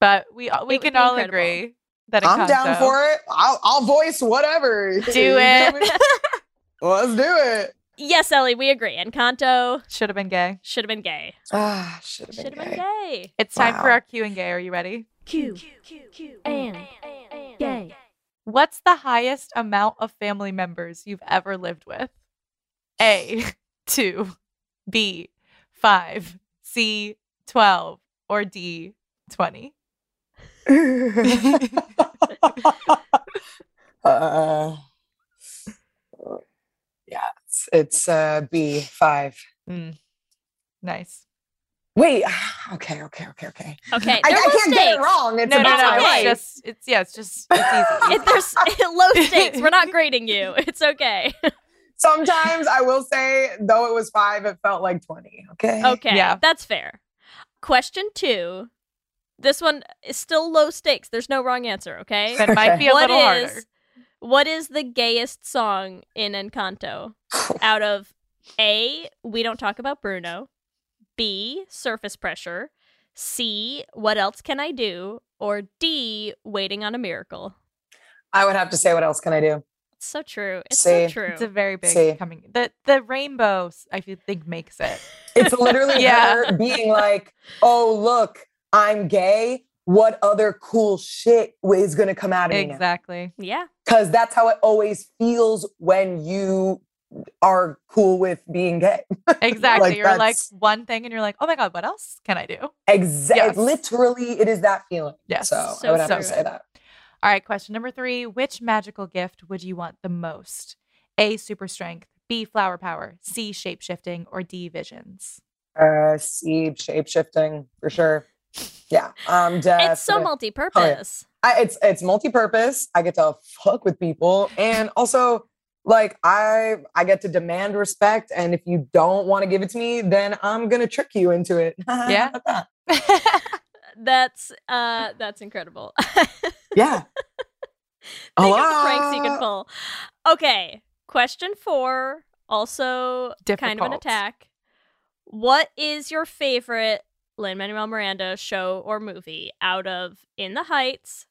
but we we would can all incredible. agree that I'm down Encanto- for it. I'll, I'll voice whatever. Do it. Let's do it. Yes ellie we agree encanto Should have been gay. should have been gay Ah, should have should been have been gay. gay It's time for our Q and gay. Are you ready? Q Q, Q, Q and gay. What's the highest amount of family members you've ever lived with? A, two, B, five, C, 12, or D, 20? uh, yeah, it's, it's uh, B five. Mm, nice. Wait, okay, okay, okay, okay. okay I, I can't get it wrong. It's no, no, about no. my okay. life. It's just, it's, yeah, it's just, it's easy. If there's low stakes we're not grading you it's okay Sometimes I will say, though it was five, it felt like twenty. Okay. okay Yeah. that's fair question two this one is still low stakes there's no wrong answer okay That might be a What little harder. Is what is the gayest song in Encanto? Out of A, We Don't Talk About Bruno, B, Surface Pressure, C, What Else Can I Do, or D, Waiting on a Miracle. I would have to say, what else can I do? It's so true. It's so true. It's a very big See. coming. The the rainbow, I feel, think makes it. It's literally Yeah. her being like, "Oh, look, I'm gay. What other cool shit is going to come out of me? Exactly. yeah. Because that's how it always feels when you are cool with being gay. Exactly. Like, you're like one thing and you're like, oh my God, what else can I do? Exactly. Yes. Literally, it is that feeling. Yes. So, So I would have to say that. All right, question number three. Which magical gift would you want the most? A, super strength, B, flower power, C, shape shifting, or D, visions? Uh, seed shape shifting for sure. Yeah. Um, It's so multi-purpose. I, it's it's multi-purpose. I get to fuck with people, and also like I I get to demand respect. And if you don't want to give it to me, then I'm gonna trick you into it. Yeah. How about that? That's uh that's incredible. yeah. Think of the pranks you can pull. Okay, question four. Also, kind of an attack. What is your favorite Lin Manuel Miranda show or movie out of In the Heights,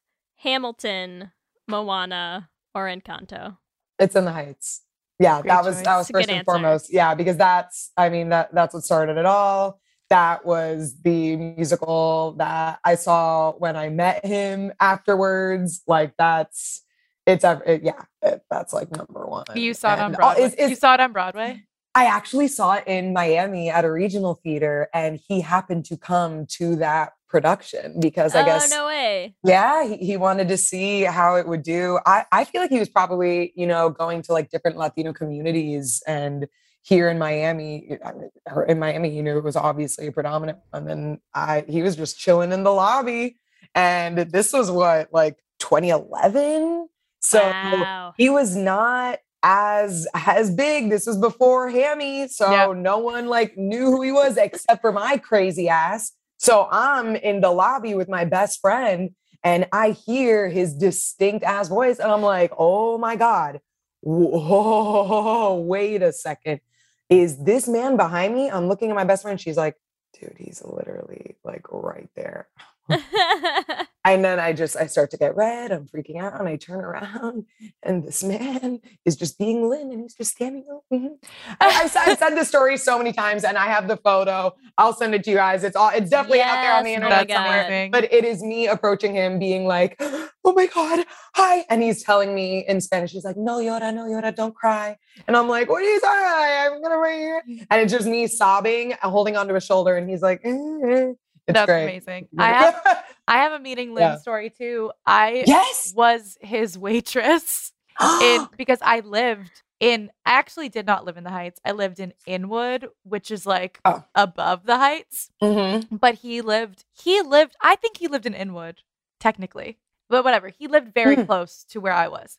Hamilton, Moana, or Encanto? It's in the Heights. Yeah, Great that was that was It's first and answer. foremost. Yeah, because that's I mean that that's what started it all. That was the musical that I saw when I met him afterwards. Like that's it's ev- it, yeah, it, that's like number one. you saw it on And, Broadway. it's- it's- you saw it on Broadway? I actually saw it in Miami at a regional theater, and he happened to come to that production because I oh guess no way! yeah, he, he wanted to see how it would do. I, I feel like he was probably, you know, going to like different Latino communities and here in Miami, uh, or in Miami, you know, it was obviously a predominant one. And I he was just chilling in the lobby. And this was what, like 2011? So wow. he was not as as big. This was before Hammy, so Yeah. no one like knew who he was except for my crazy ass. So I'm in the lobby with my best friend, and I hear his distinct ass voice, and I'm like, "Oh my god, whoa, wait a second, is this man behind me?" I'm looking at my best friend. She's like, "Dude, he's literally like right there." And then I just I start to get red. I'm freaking out, and I turn around, and this man is just being Lin, and he's just standing over me. I, I've, said- this story so many times, and I have the photo. I'll send it to you guys. It's all it's definitely out there on the internet oh somewhere. God. But it is me approaching him, being like, "Oh my god, hi!" And he's telling me in Spanish, he's like, "No llora, no llora, don't cry." And I'm like, "What are you talking? I'm gonna right here." And it's just me sobbing, holding onto his shoulder, and he's like, "Eh, eh." It's That's great. amazing. I have I have a meeting Lin Yeah. story too. I yes. was his waitress in because I lived in I actually did not live in the Heights. I lived in Inwood, which is like Oh. above the Heights. Mhm. But he lived he lived I think he lived in Inwood, technically. But whatever. He lived very Hmm. close to where I was.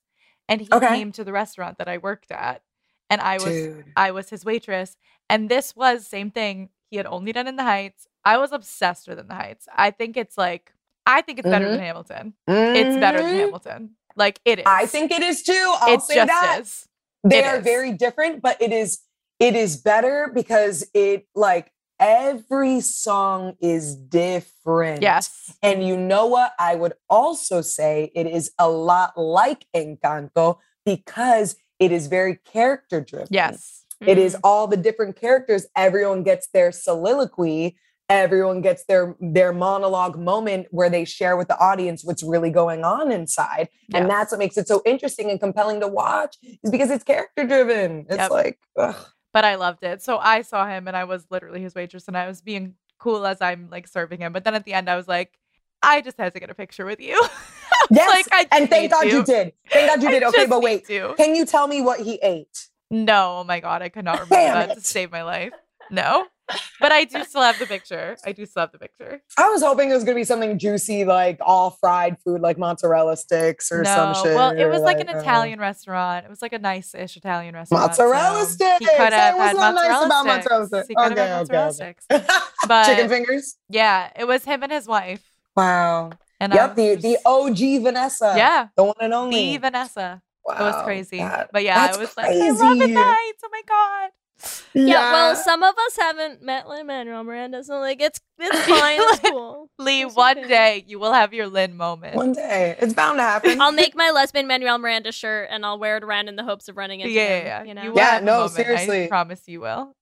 And he Okay. came to the restaurant that I worked at. And I was Dude. I was his waitress. And this was same thing. He had only done in the Heights. I was obsessed with in the Heights. I think it's like I think it's better than Hamilton. It's better than Mhm. Hamilton. Like it is. I think it is too. I'll it say just that. is. They It are is. very different, but it is it is better because it like every song is different. Yes. And you know what? I would also say it is a lot like Encanto because it is very character driven. Yes. It is Mm. all the different characters. Everyone gets their soliloquy. Everyone gets their their monologue moment where they share with the audience what's really going on inside. And that's what makes it so interesting and compelling to watch is because it's character driven. It's Yep. like ugh. But I loved it. So I saw him and I was literally his waitress and I was being cool as I'm like serving him. But then at the end I was like, I just had to get a picture with you. yes. like, I and thank God you to. did. Thank God you I did. Okay, but wait. Can you tell me what he ate? No, oh my god, I could not remember Damn that to save my life. No. But I do still have the picture. I do still have the picture. I was hoping it was gonna be something juicy, like all fried food, like mozzarella sticks or some no. shit. Well, it was like an uh, Italian restaurant. It was like a nice-ish Italian restaurant. Mozzarella so sticks. He could have had nice mozzarella sticks. He could Okay, mozzarella okay. sticks. But Chicken fingers. yeah, it was him and his wife. Wow. And Yep, the, was the OG Vanessa. yeah, The one and only. the Vanessa. wow, It was crazy. but yeah, it was like I love it crazy. nights. Oh my god. Yeah, well, some of us haven't met Lin Manuel Miranda, so like it's it's fine, it's cool. Leigh, It's one okay. day you will have your Lin moment. one day it's bound to happen. I'll make my lesbian Manuel Miranda shirt and I'll wear it around in the hopes of running into yeah, him. yeah. You know? You Yeah, no, moment. seriously. I promise you will.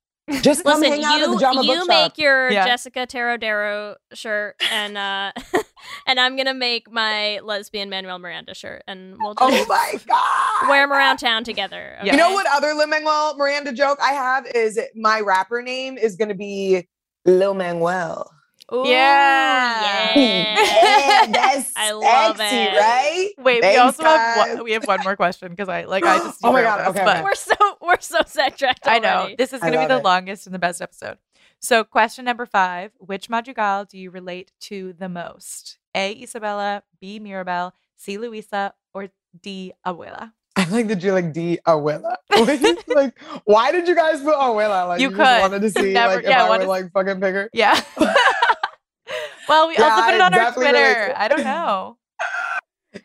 Just come Listen, hang out at the you Jama you Bookshop. make your Yeah. Jessica Terodero shirt and uh and I'm gonna make my lesbian Manuel Miranda shirt and we'll just Oh my god! wear them around town together. Yeah. You know what other Lin Manuel Miranda joke I have is my rapper name is gonna be Lil Manuel. Ooh, Yeah. yeah. that's I love sexy, it. right? Wait, we Thanks, also have one, we have one more question because I like I just Oh my God, us, okay, but okay. We're so we're so sidetracked. I know this is going to be the it. longest and the best episode. So, question number five: Which Madrigal do you relate to the most? A. Isabela, B. Mirabel, C. Luisa, or D. Abuela? I like that you like D Abuela. like, why did you guys put Abuela? Like, You just could. wanted to see Never- like if yeah, I what would like fucking pick her. Yeah. well, we Yeah, also put it I on our Twitter. I don't know.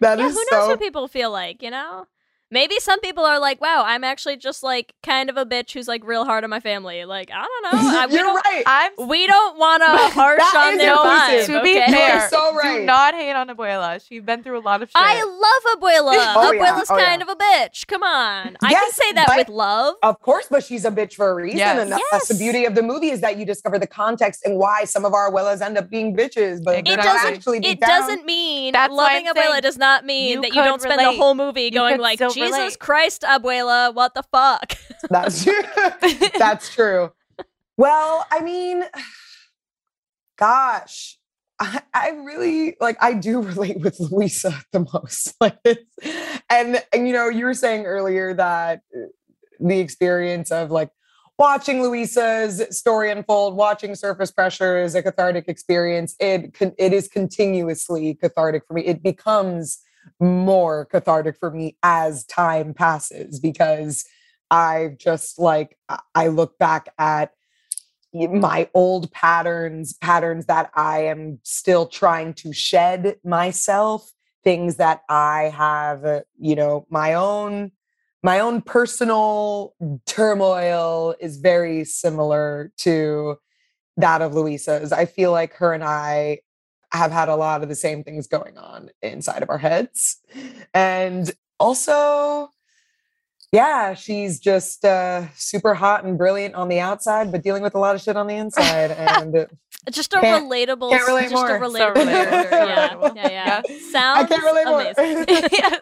That Yeah, is who knows so. what people feel like, you know? Maybe some people are like, "Wow, I'm actually just like kind of a bitch who's like real hard on my family." Like, I don't know. I, we You're don't, right. I'm We don't want to harsh on is their inclusive. vibe. to be okay? You fair. so Do not hate on Abuela. She's been through a lot of shit. I love Abuela. Oh, yeah. Abuela's Oh, yeah. kind of a bitch. Come on, I can say that but- with love. Of course, but she's a bitch for a reason. Yes. And that- that's the beauty of the movie is that you discover the context and why some of our Abuelas end up being bitches. But It they're It not doesn't. actually It down. doesn't mean That's loving Abuela does not mean you that you don't spend the whole movie You going like, "Jesus relate." Christ, Abuela, what the fuck." That's true. That's true. Well, I mean, gosh, I, really like. I do relate with Luisa the most. Like, and and you know, you were saying earlier that uh, the experience of like watching Luisa's story unfold, watching Surface Pressure is a cathartic experience. It it is continuously cathartic for me. It becomes more cathartic for me as time passes because I've just like I- look back at my old patterns, patterns that I am still trying to shed myself, things that I have, uh, you know, my own my own personal turmoil is very similar to that of Luisa's. I feel like her and I have had a lot of the same things going on inside of our heads. And also, yeah, she's just uh, super hot and brilliant on the outside, but dealing with a lot of shit on the inside. And Just a Can't- relatable, can't relate just more. a So relatable. So Yeah, relatable. yeah, yeah. I Sounds can't relate more. amazing. yes.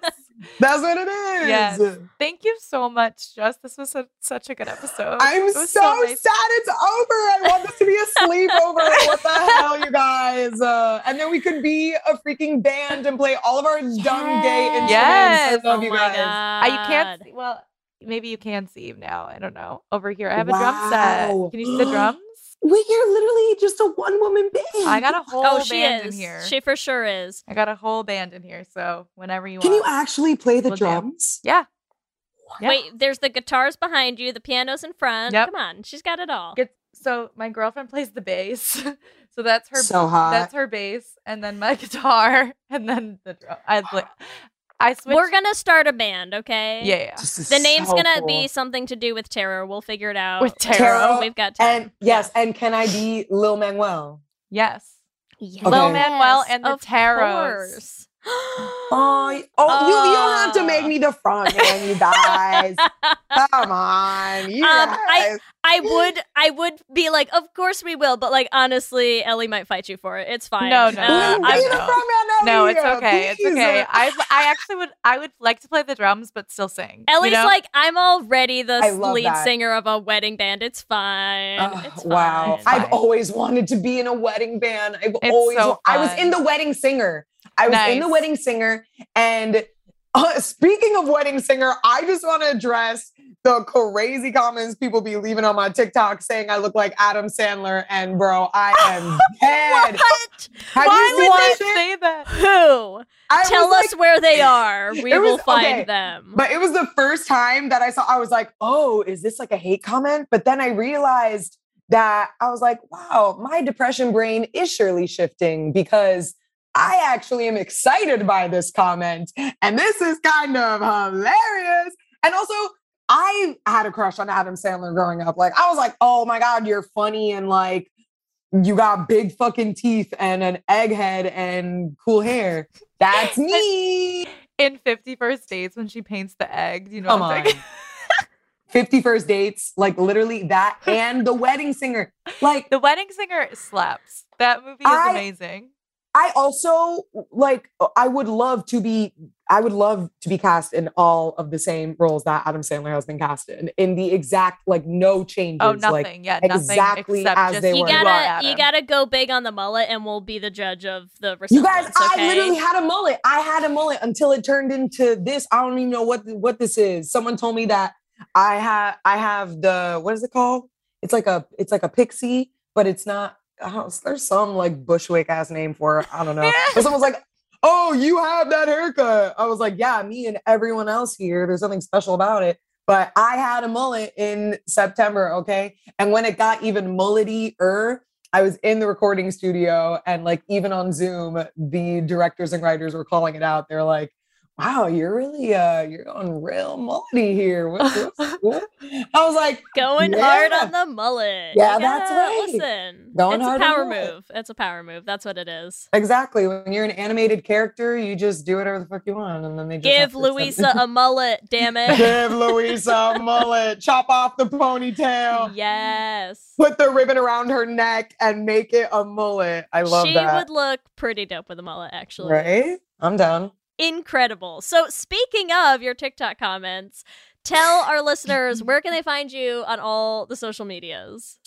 That's what it is. Yes. Thank you so much, Jess. This was a, such a good episode. I'm It so, nice. sad it's over. I want this to be a sleepover. what the hell, you guys? Uh, and then we could be a freaking band and play all of our dumb gay instruments. Yes. I love oh you my guys. God. Uh, you can't see, well, maybe you can see now. I don't know. Over here, I have a drum set. Can you see the drums? We are literally just a one woman band. I got a oh, whole Oh, she band is. in here. She for sure is. I got a whole band in here. So whenever you want. Can you actually play the We'll drums? Yeah. Yeah. Wait, there's the guitars behind you, the piano's in front. Yep. Come on, she's got it all. Get, so my girlfriend plays the bass. so that's her so hot. that's her bass and then my guitar and then the drum. I like I switched We're gonna start a band, okay? Yeah, yeah. The name's so gonna cool. be something to do with terror. We'll figure it out. With We've- terror. We've got time. And yes, and can I be Lil Manuel? Yes. Yes, Lil Manuel and the of Terros. course. Oh, oh, you, you don't have to make me the front man, you guys. Come on, you Um, guys. I- I would, I would be like, of course we will, but like honestly, Ellie might fight you for it. It's fine. No, no, Uh, no, Be I- the I'm- front man No, it's here, okay. It's okay. I I actually would I would like to play the drums but still sing. you Ellie's know? like, I'm already the lead that. singer of a wedding band. It's fine. Oh, it's wow. fine. I've always wanted to be in a wedding band. I've It's always so I was in the wedding singer. I was in the wedding singer and uh, speaking of wedding singer, I just want to address the crazy comments people be leaving on my TikTok saying I look like Adam Sandler and bro, I am dead. What? Have Why would they say that? Who? I Tell us like- where they are. We was- will find okay, them. But it was the first time that I saw, I was like, oh, is this like a hate comment? But then I realized that I was like, wow, my depression brain is surely shifting because I actually am excited by this comment. And this is kind of hilarious. And also, I had a crush on Adam Sandler growing up. Like, I was like, oh my God, you're funny and like, you got big fucking teeth and an egghead and cool hair. That's me. In 50 First Dates when she paints the egg. You know Come what I'm on. saying? 50 Dates, like literally that and The Wedding Singer. Like, The Wedding Singer slaps. That movie is I- amazing. I also like, I would love to be, I would love to be cast in all of the same roles that Adam Sandler has been cast in, in the exact, like, no changes. Oh, Like, nothing. yeah, nothing exactly except as just they you were. are gotta, Adam. you gotta go big on the mullet, and we'll be the judge of the you resemblance. guys, I literally had a mullet. I had a mullet until it turned into this. I don't even know what what this is. Someone told me that I have I have the what is it called? It's like a it's like a pixie, but it's not. Uh-huh, I there's some like Bushwick ass name for it. I don't know. But someone's like, "Oh, you have that haircut." I was like, "Yeah, me and everyone else here. There's something special about it." But I had a mullet in September, okay? And when it got even mullety-er, I was in the recording studio and like even on Zoom, the directors and writers were calling it out. They're like, wow, you're really uh you're going real mullety here. What? I was like, going hard on the mullet. Yeah, that's right. Listen, Going it's hard a power move. It's a power move. That's what it is. exactly. When you're an animated character, you just do whatever the fuck you want. And then they Give Luisa a mullet, damn it. Give Luisa a mullet, chop off the ponytail, yes. put the ribbon around her neck, and make it a mullet. I love she that. would look pretty dope with a mullet, actually. right? I'm down. Incredible. So, speaking of your TikTok comments, tell our listeners where can they find you on all the social medias?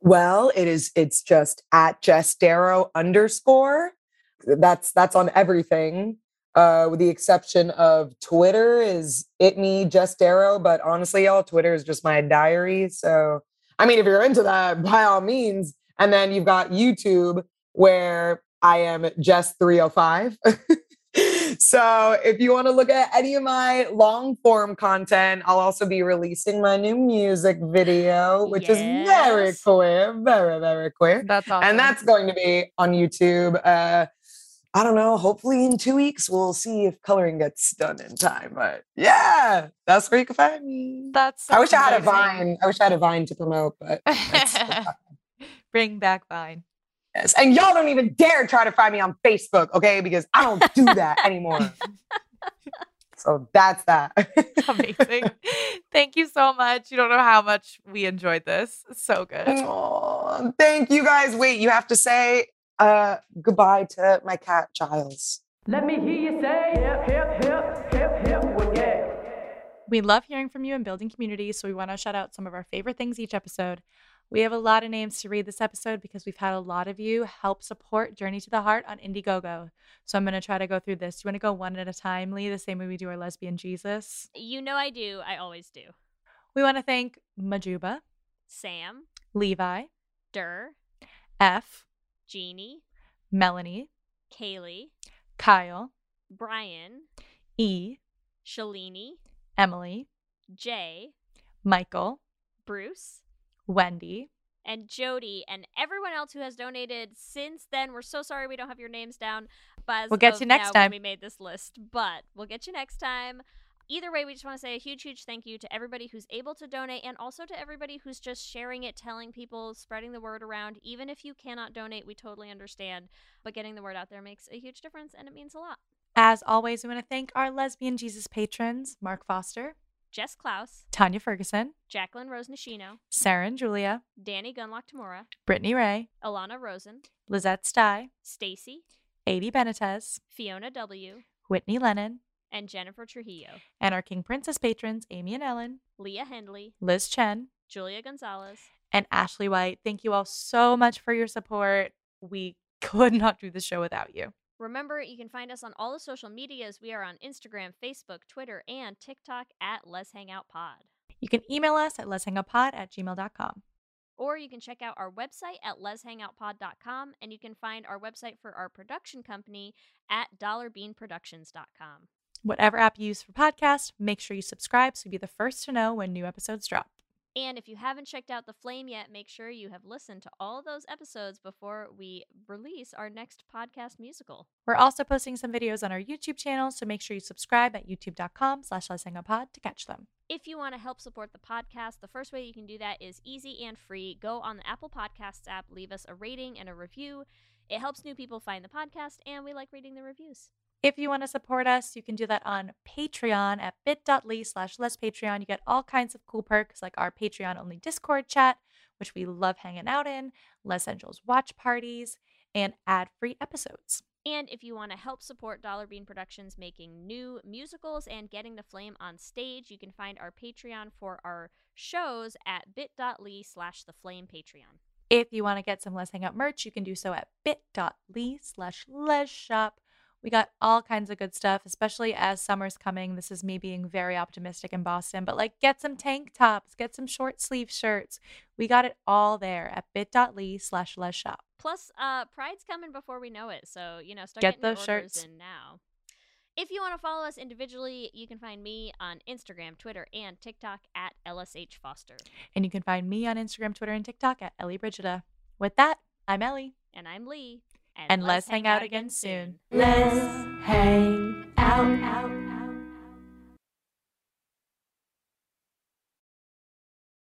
Well, it is. It's just at Jess Darrow underscore. That's that's on everything, uh, with the exception of Twitter is it me Jess Darrow, But honestly, y'all, Twitter is just my diary. So, I mean, if you're into that, by all means. And then you've got YouTube where I am Just 305. so if you want to look at any of my long form content, I'll also be releasing my new music video, which is very queer, very, very queer. That's awesome. And that's going to be on YouTube. Uh, I don't know. Hopefully, in two weeks, we'll see if coloring gets done in time. But yeah, that's where you can find me. that's. I wish I had a. Vine. I wish I had a Vine to promote, but Bring back Vine. Yes. And y'all don't even dare try to find me on Facebook, okay? Because I don't do that anymore. so that's that. Amazing. Thank you so much. You don't know how much we enjoyed this. So good. Aw, thank you guys. Wait, you have to say uh, goodbye to my cat Giles. Let me hear you say hip, hip, hip, hip, hip. We love hearing from you and building community, so we want to shout out some of our favorite things each episode. We have a lot of names to read this episode because we've had a lot of you help support Journey to the Heart on Indiegogo. So I'm going to try to go through this. Do you want to go one at a time, Leigh, the same way we do our lesbian Jesus? You know I do. I always do. We want to thank Majuba, Sam, Levi, Durr, F, Jeannie, Melanie, Kaylee, Kyle, Brian, E, Shalini, Emily, Jay, Michael, Bruce, Wendy, and Jody, and everyone else who has donated since then. We're so sorry we don't have your names down. But We'll get you next time. We made this list, but we'll get you next time. Either way, we just want to say a huge, huge thank you to everybody who's able to donate and also to everybody who's just sharing it, telling people, spreading the word around. Even if you cannot donate, we totally understand. But getting the word out there makes a huge difference and it means a lot. As always, we want to thank our lesbian Jesus patrons Mark Foster, Jess Klaus, Tanya Ferguson, Jacqueline Rose Nishino, Sarah and Julia, Danny Gunlock Tamura, Brittany Ray, Alana Rosen, Lizette Stye, Stacy, Adi Benitez, Fiona W., Whitney Lennon, and Jennifer Trujillo, and our King Princess patrons Amy and Ellen, Leah Hendley, Liz Chen, Julia Gonzalez, and Ashley White. Thank you all so much for your support. We could not do the show without you. Remember, you can find us on all the social medias. We are on Instagram, Facebook, Twitter, and TikTok at Lez Hang Out Pod. You can email us at lez hang out pod at gmail.com. Or you can check out our website at lezhangoutpod.com, and you can find our website for our production company at dollarbeanproductions.com. Whatever app you use for podcasts, make sure you subscribe so you'll be the first to know when new episodes drop. And if you haven't checked out The Flame yet, make sure you have listened to all those episodes before we release our next podcast musical. We're also posting some videos on our YouTube channel, so make sure you subscribe at youtube.com slash pod to catch them. If you want to help support the podcast, the first way you can do that is easy and free. Go on the Apple Podcasts app, leave us a rating and a review. It helps new people find the podcast, and we like reading the reviews. If you want to support us, you can do that on Patreon at bit.ly slash less Patreon. You get all kinds of cool perks like our Patreon only Discord chat, which we love hanging out in, Les Angels watch parties, and ad free episodes. And if you want to help support Dollar Bean Productions making new musicals and getting the flame on stage, you can find our Patreon for our shows at bit.ly slash the flame Patreon. If you want to get some Lez Hang Out merch, you can do so at bit.ly slash les shop. We got all kinds of good stuff, especially as summer's coming. This is me being very optimistic in Boston, but like get some tank tops, get some short sleeve shirts. We got it all there at bit.ly slash les shop. Plus, uh, Pride's coming before we know it, so you know, start Get getting those shirts. in now. If you want to follow us individually, you can find me on Instagram, Twitter, and TikTok at LSH Foster. And you can find me on Instagram, Twitter, and TikTok at Ellie Brigida. With that, I'm Ellie. And I'm Leigh. And let's hang out again soon. Let's hang out.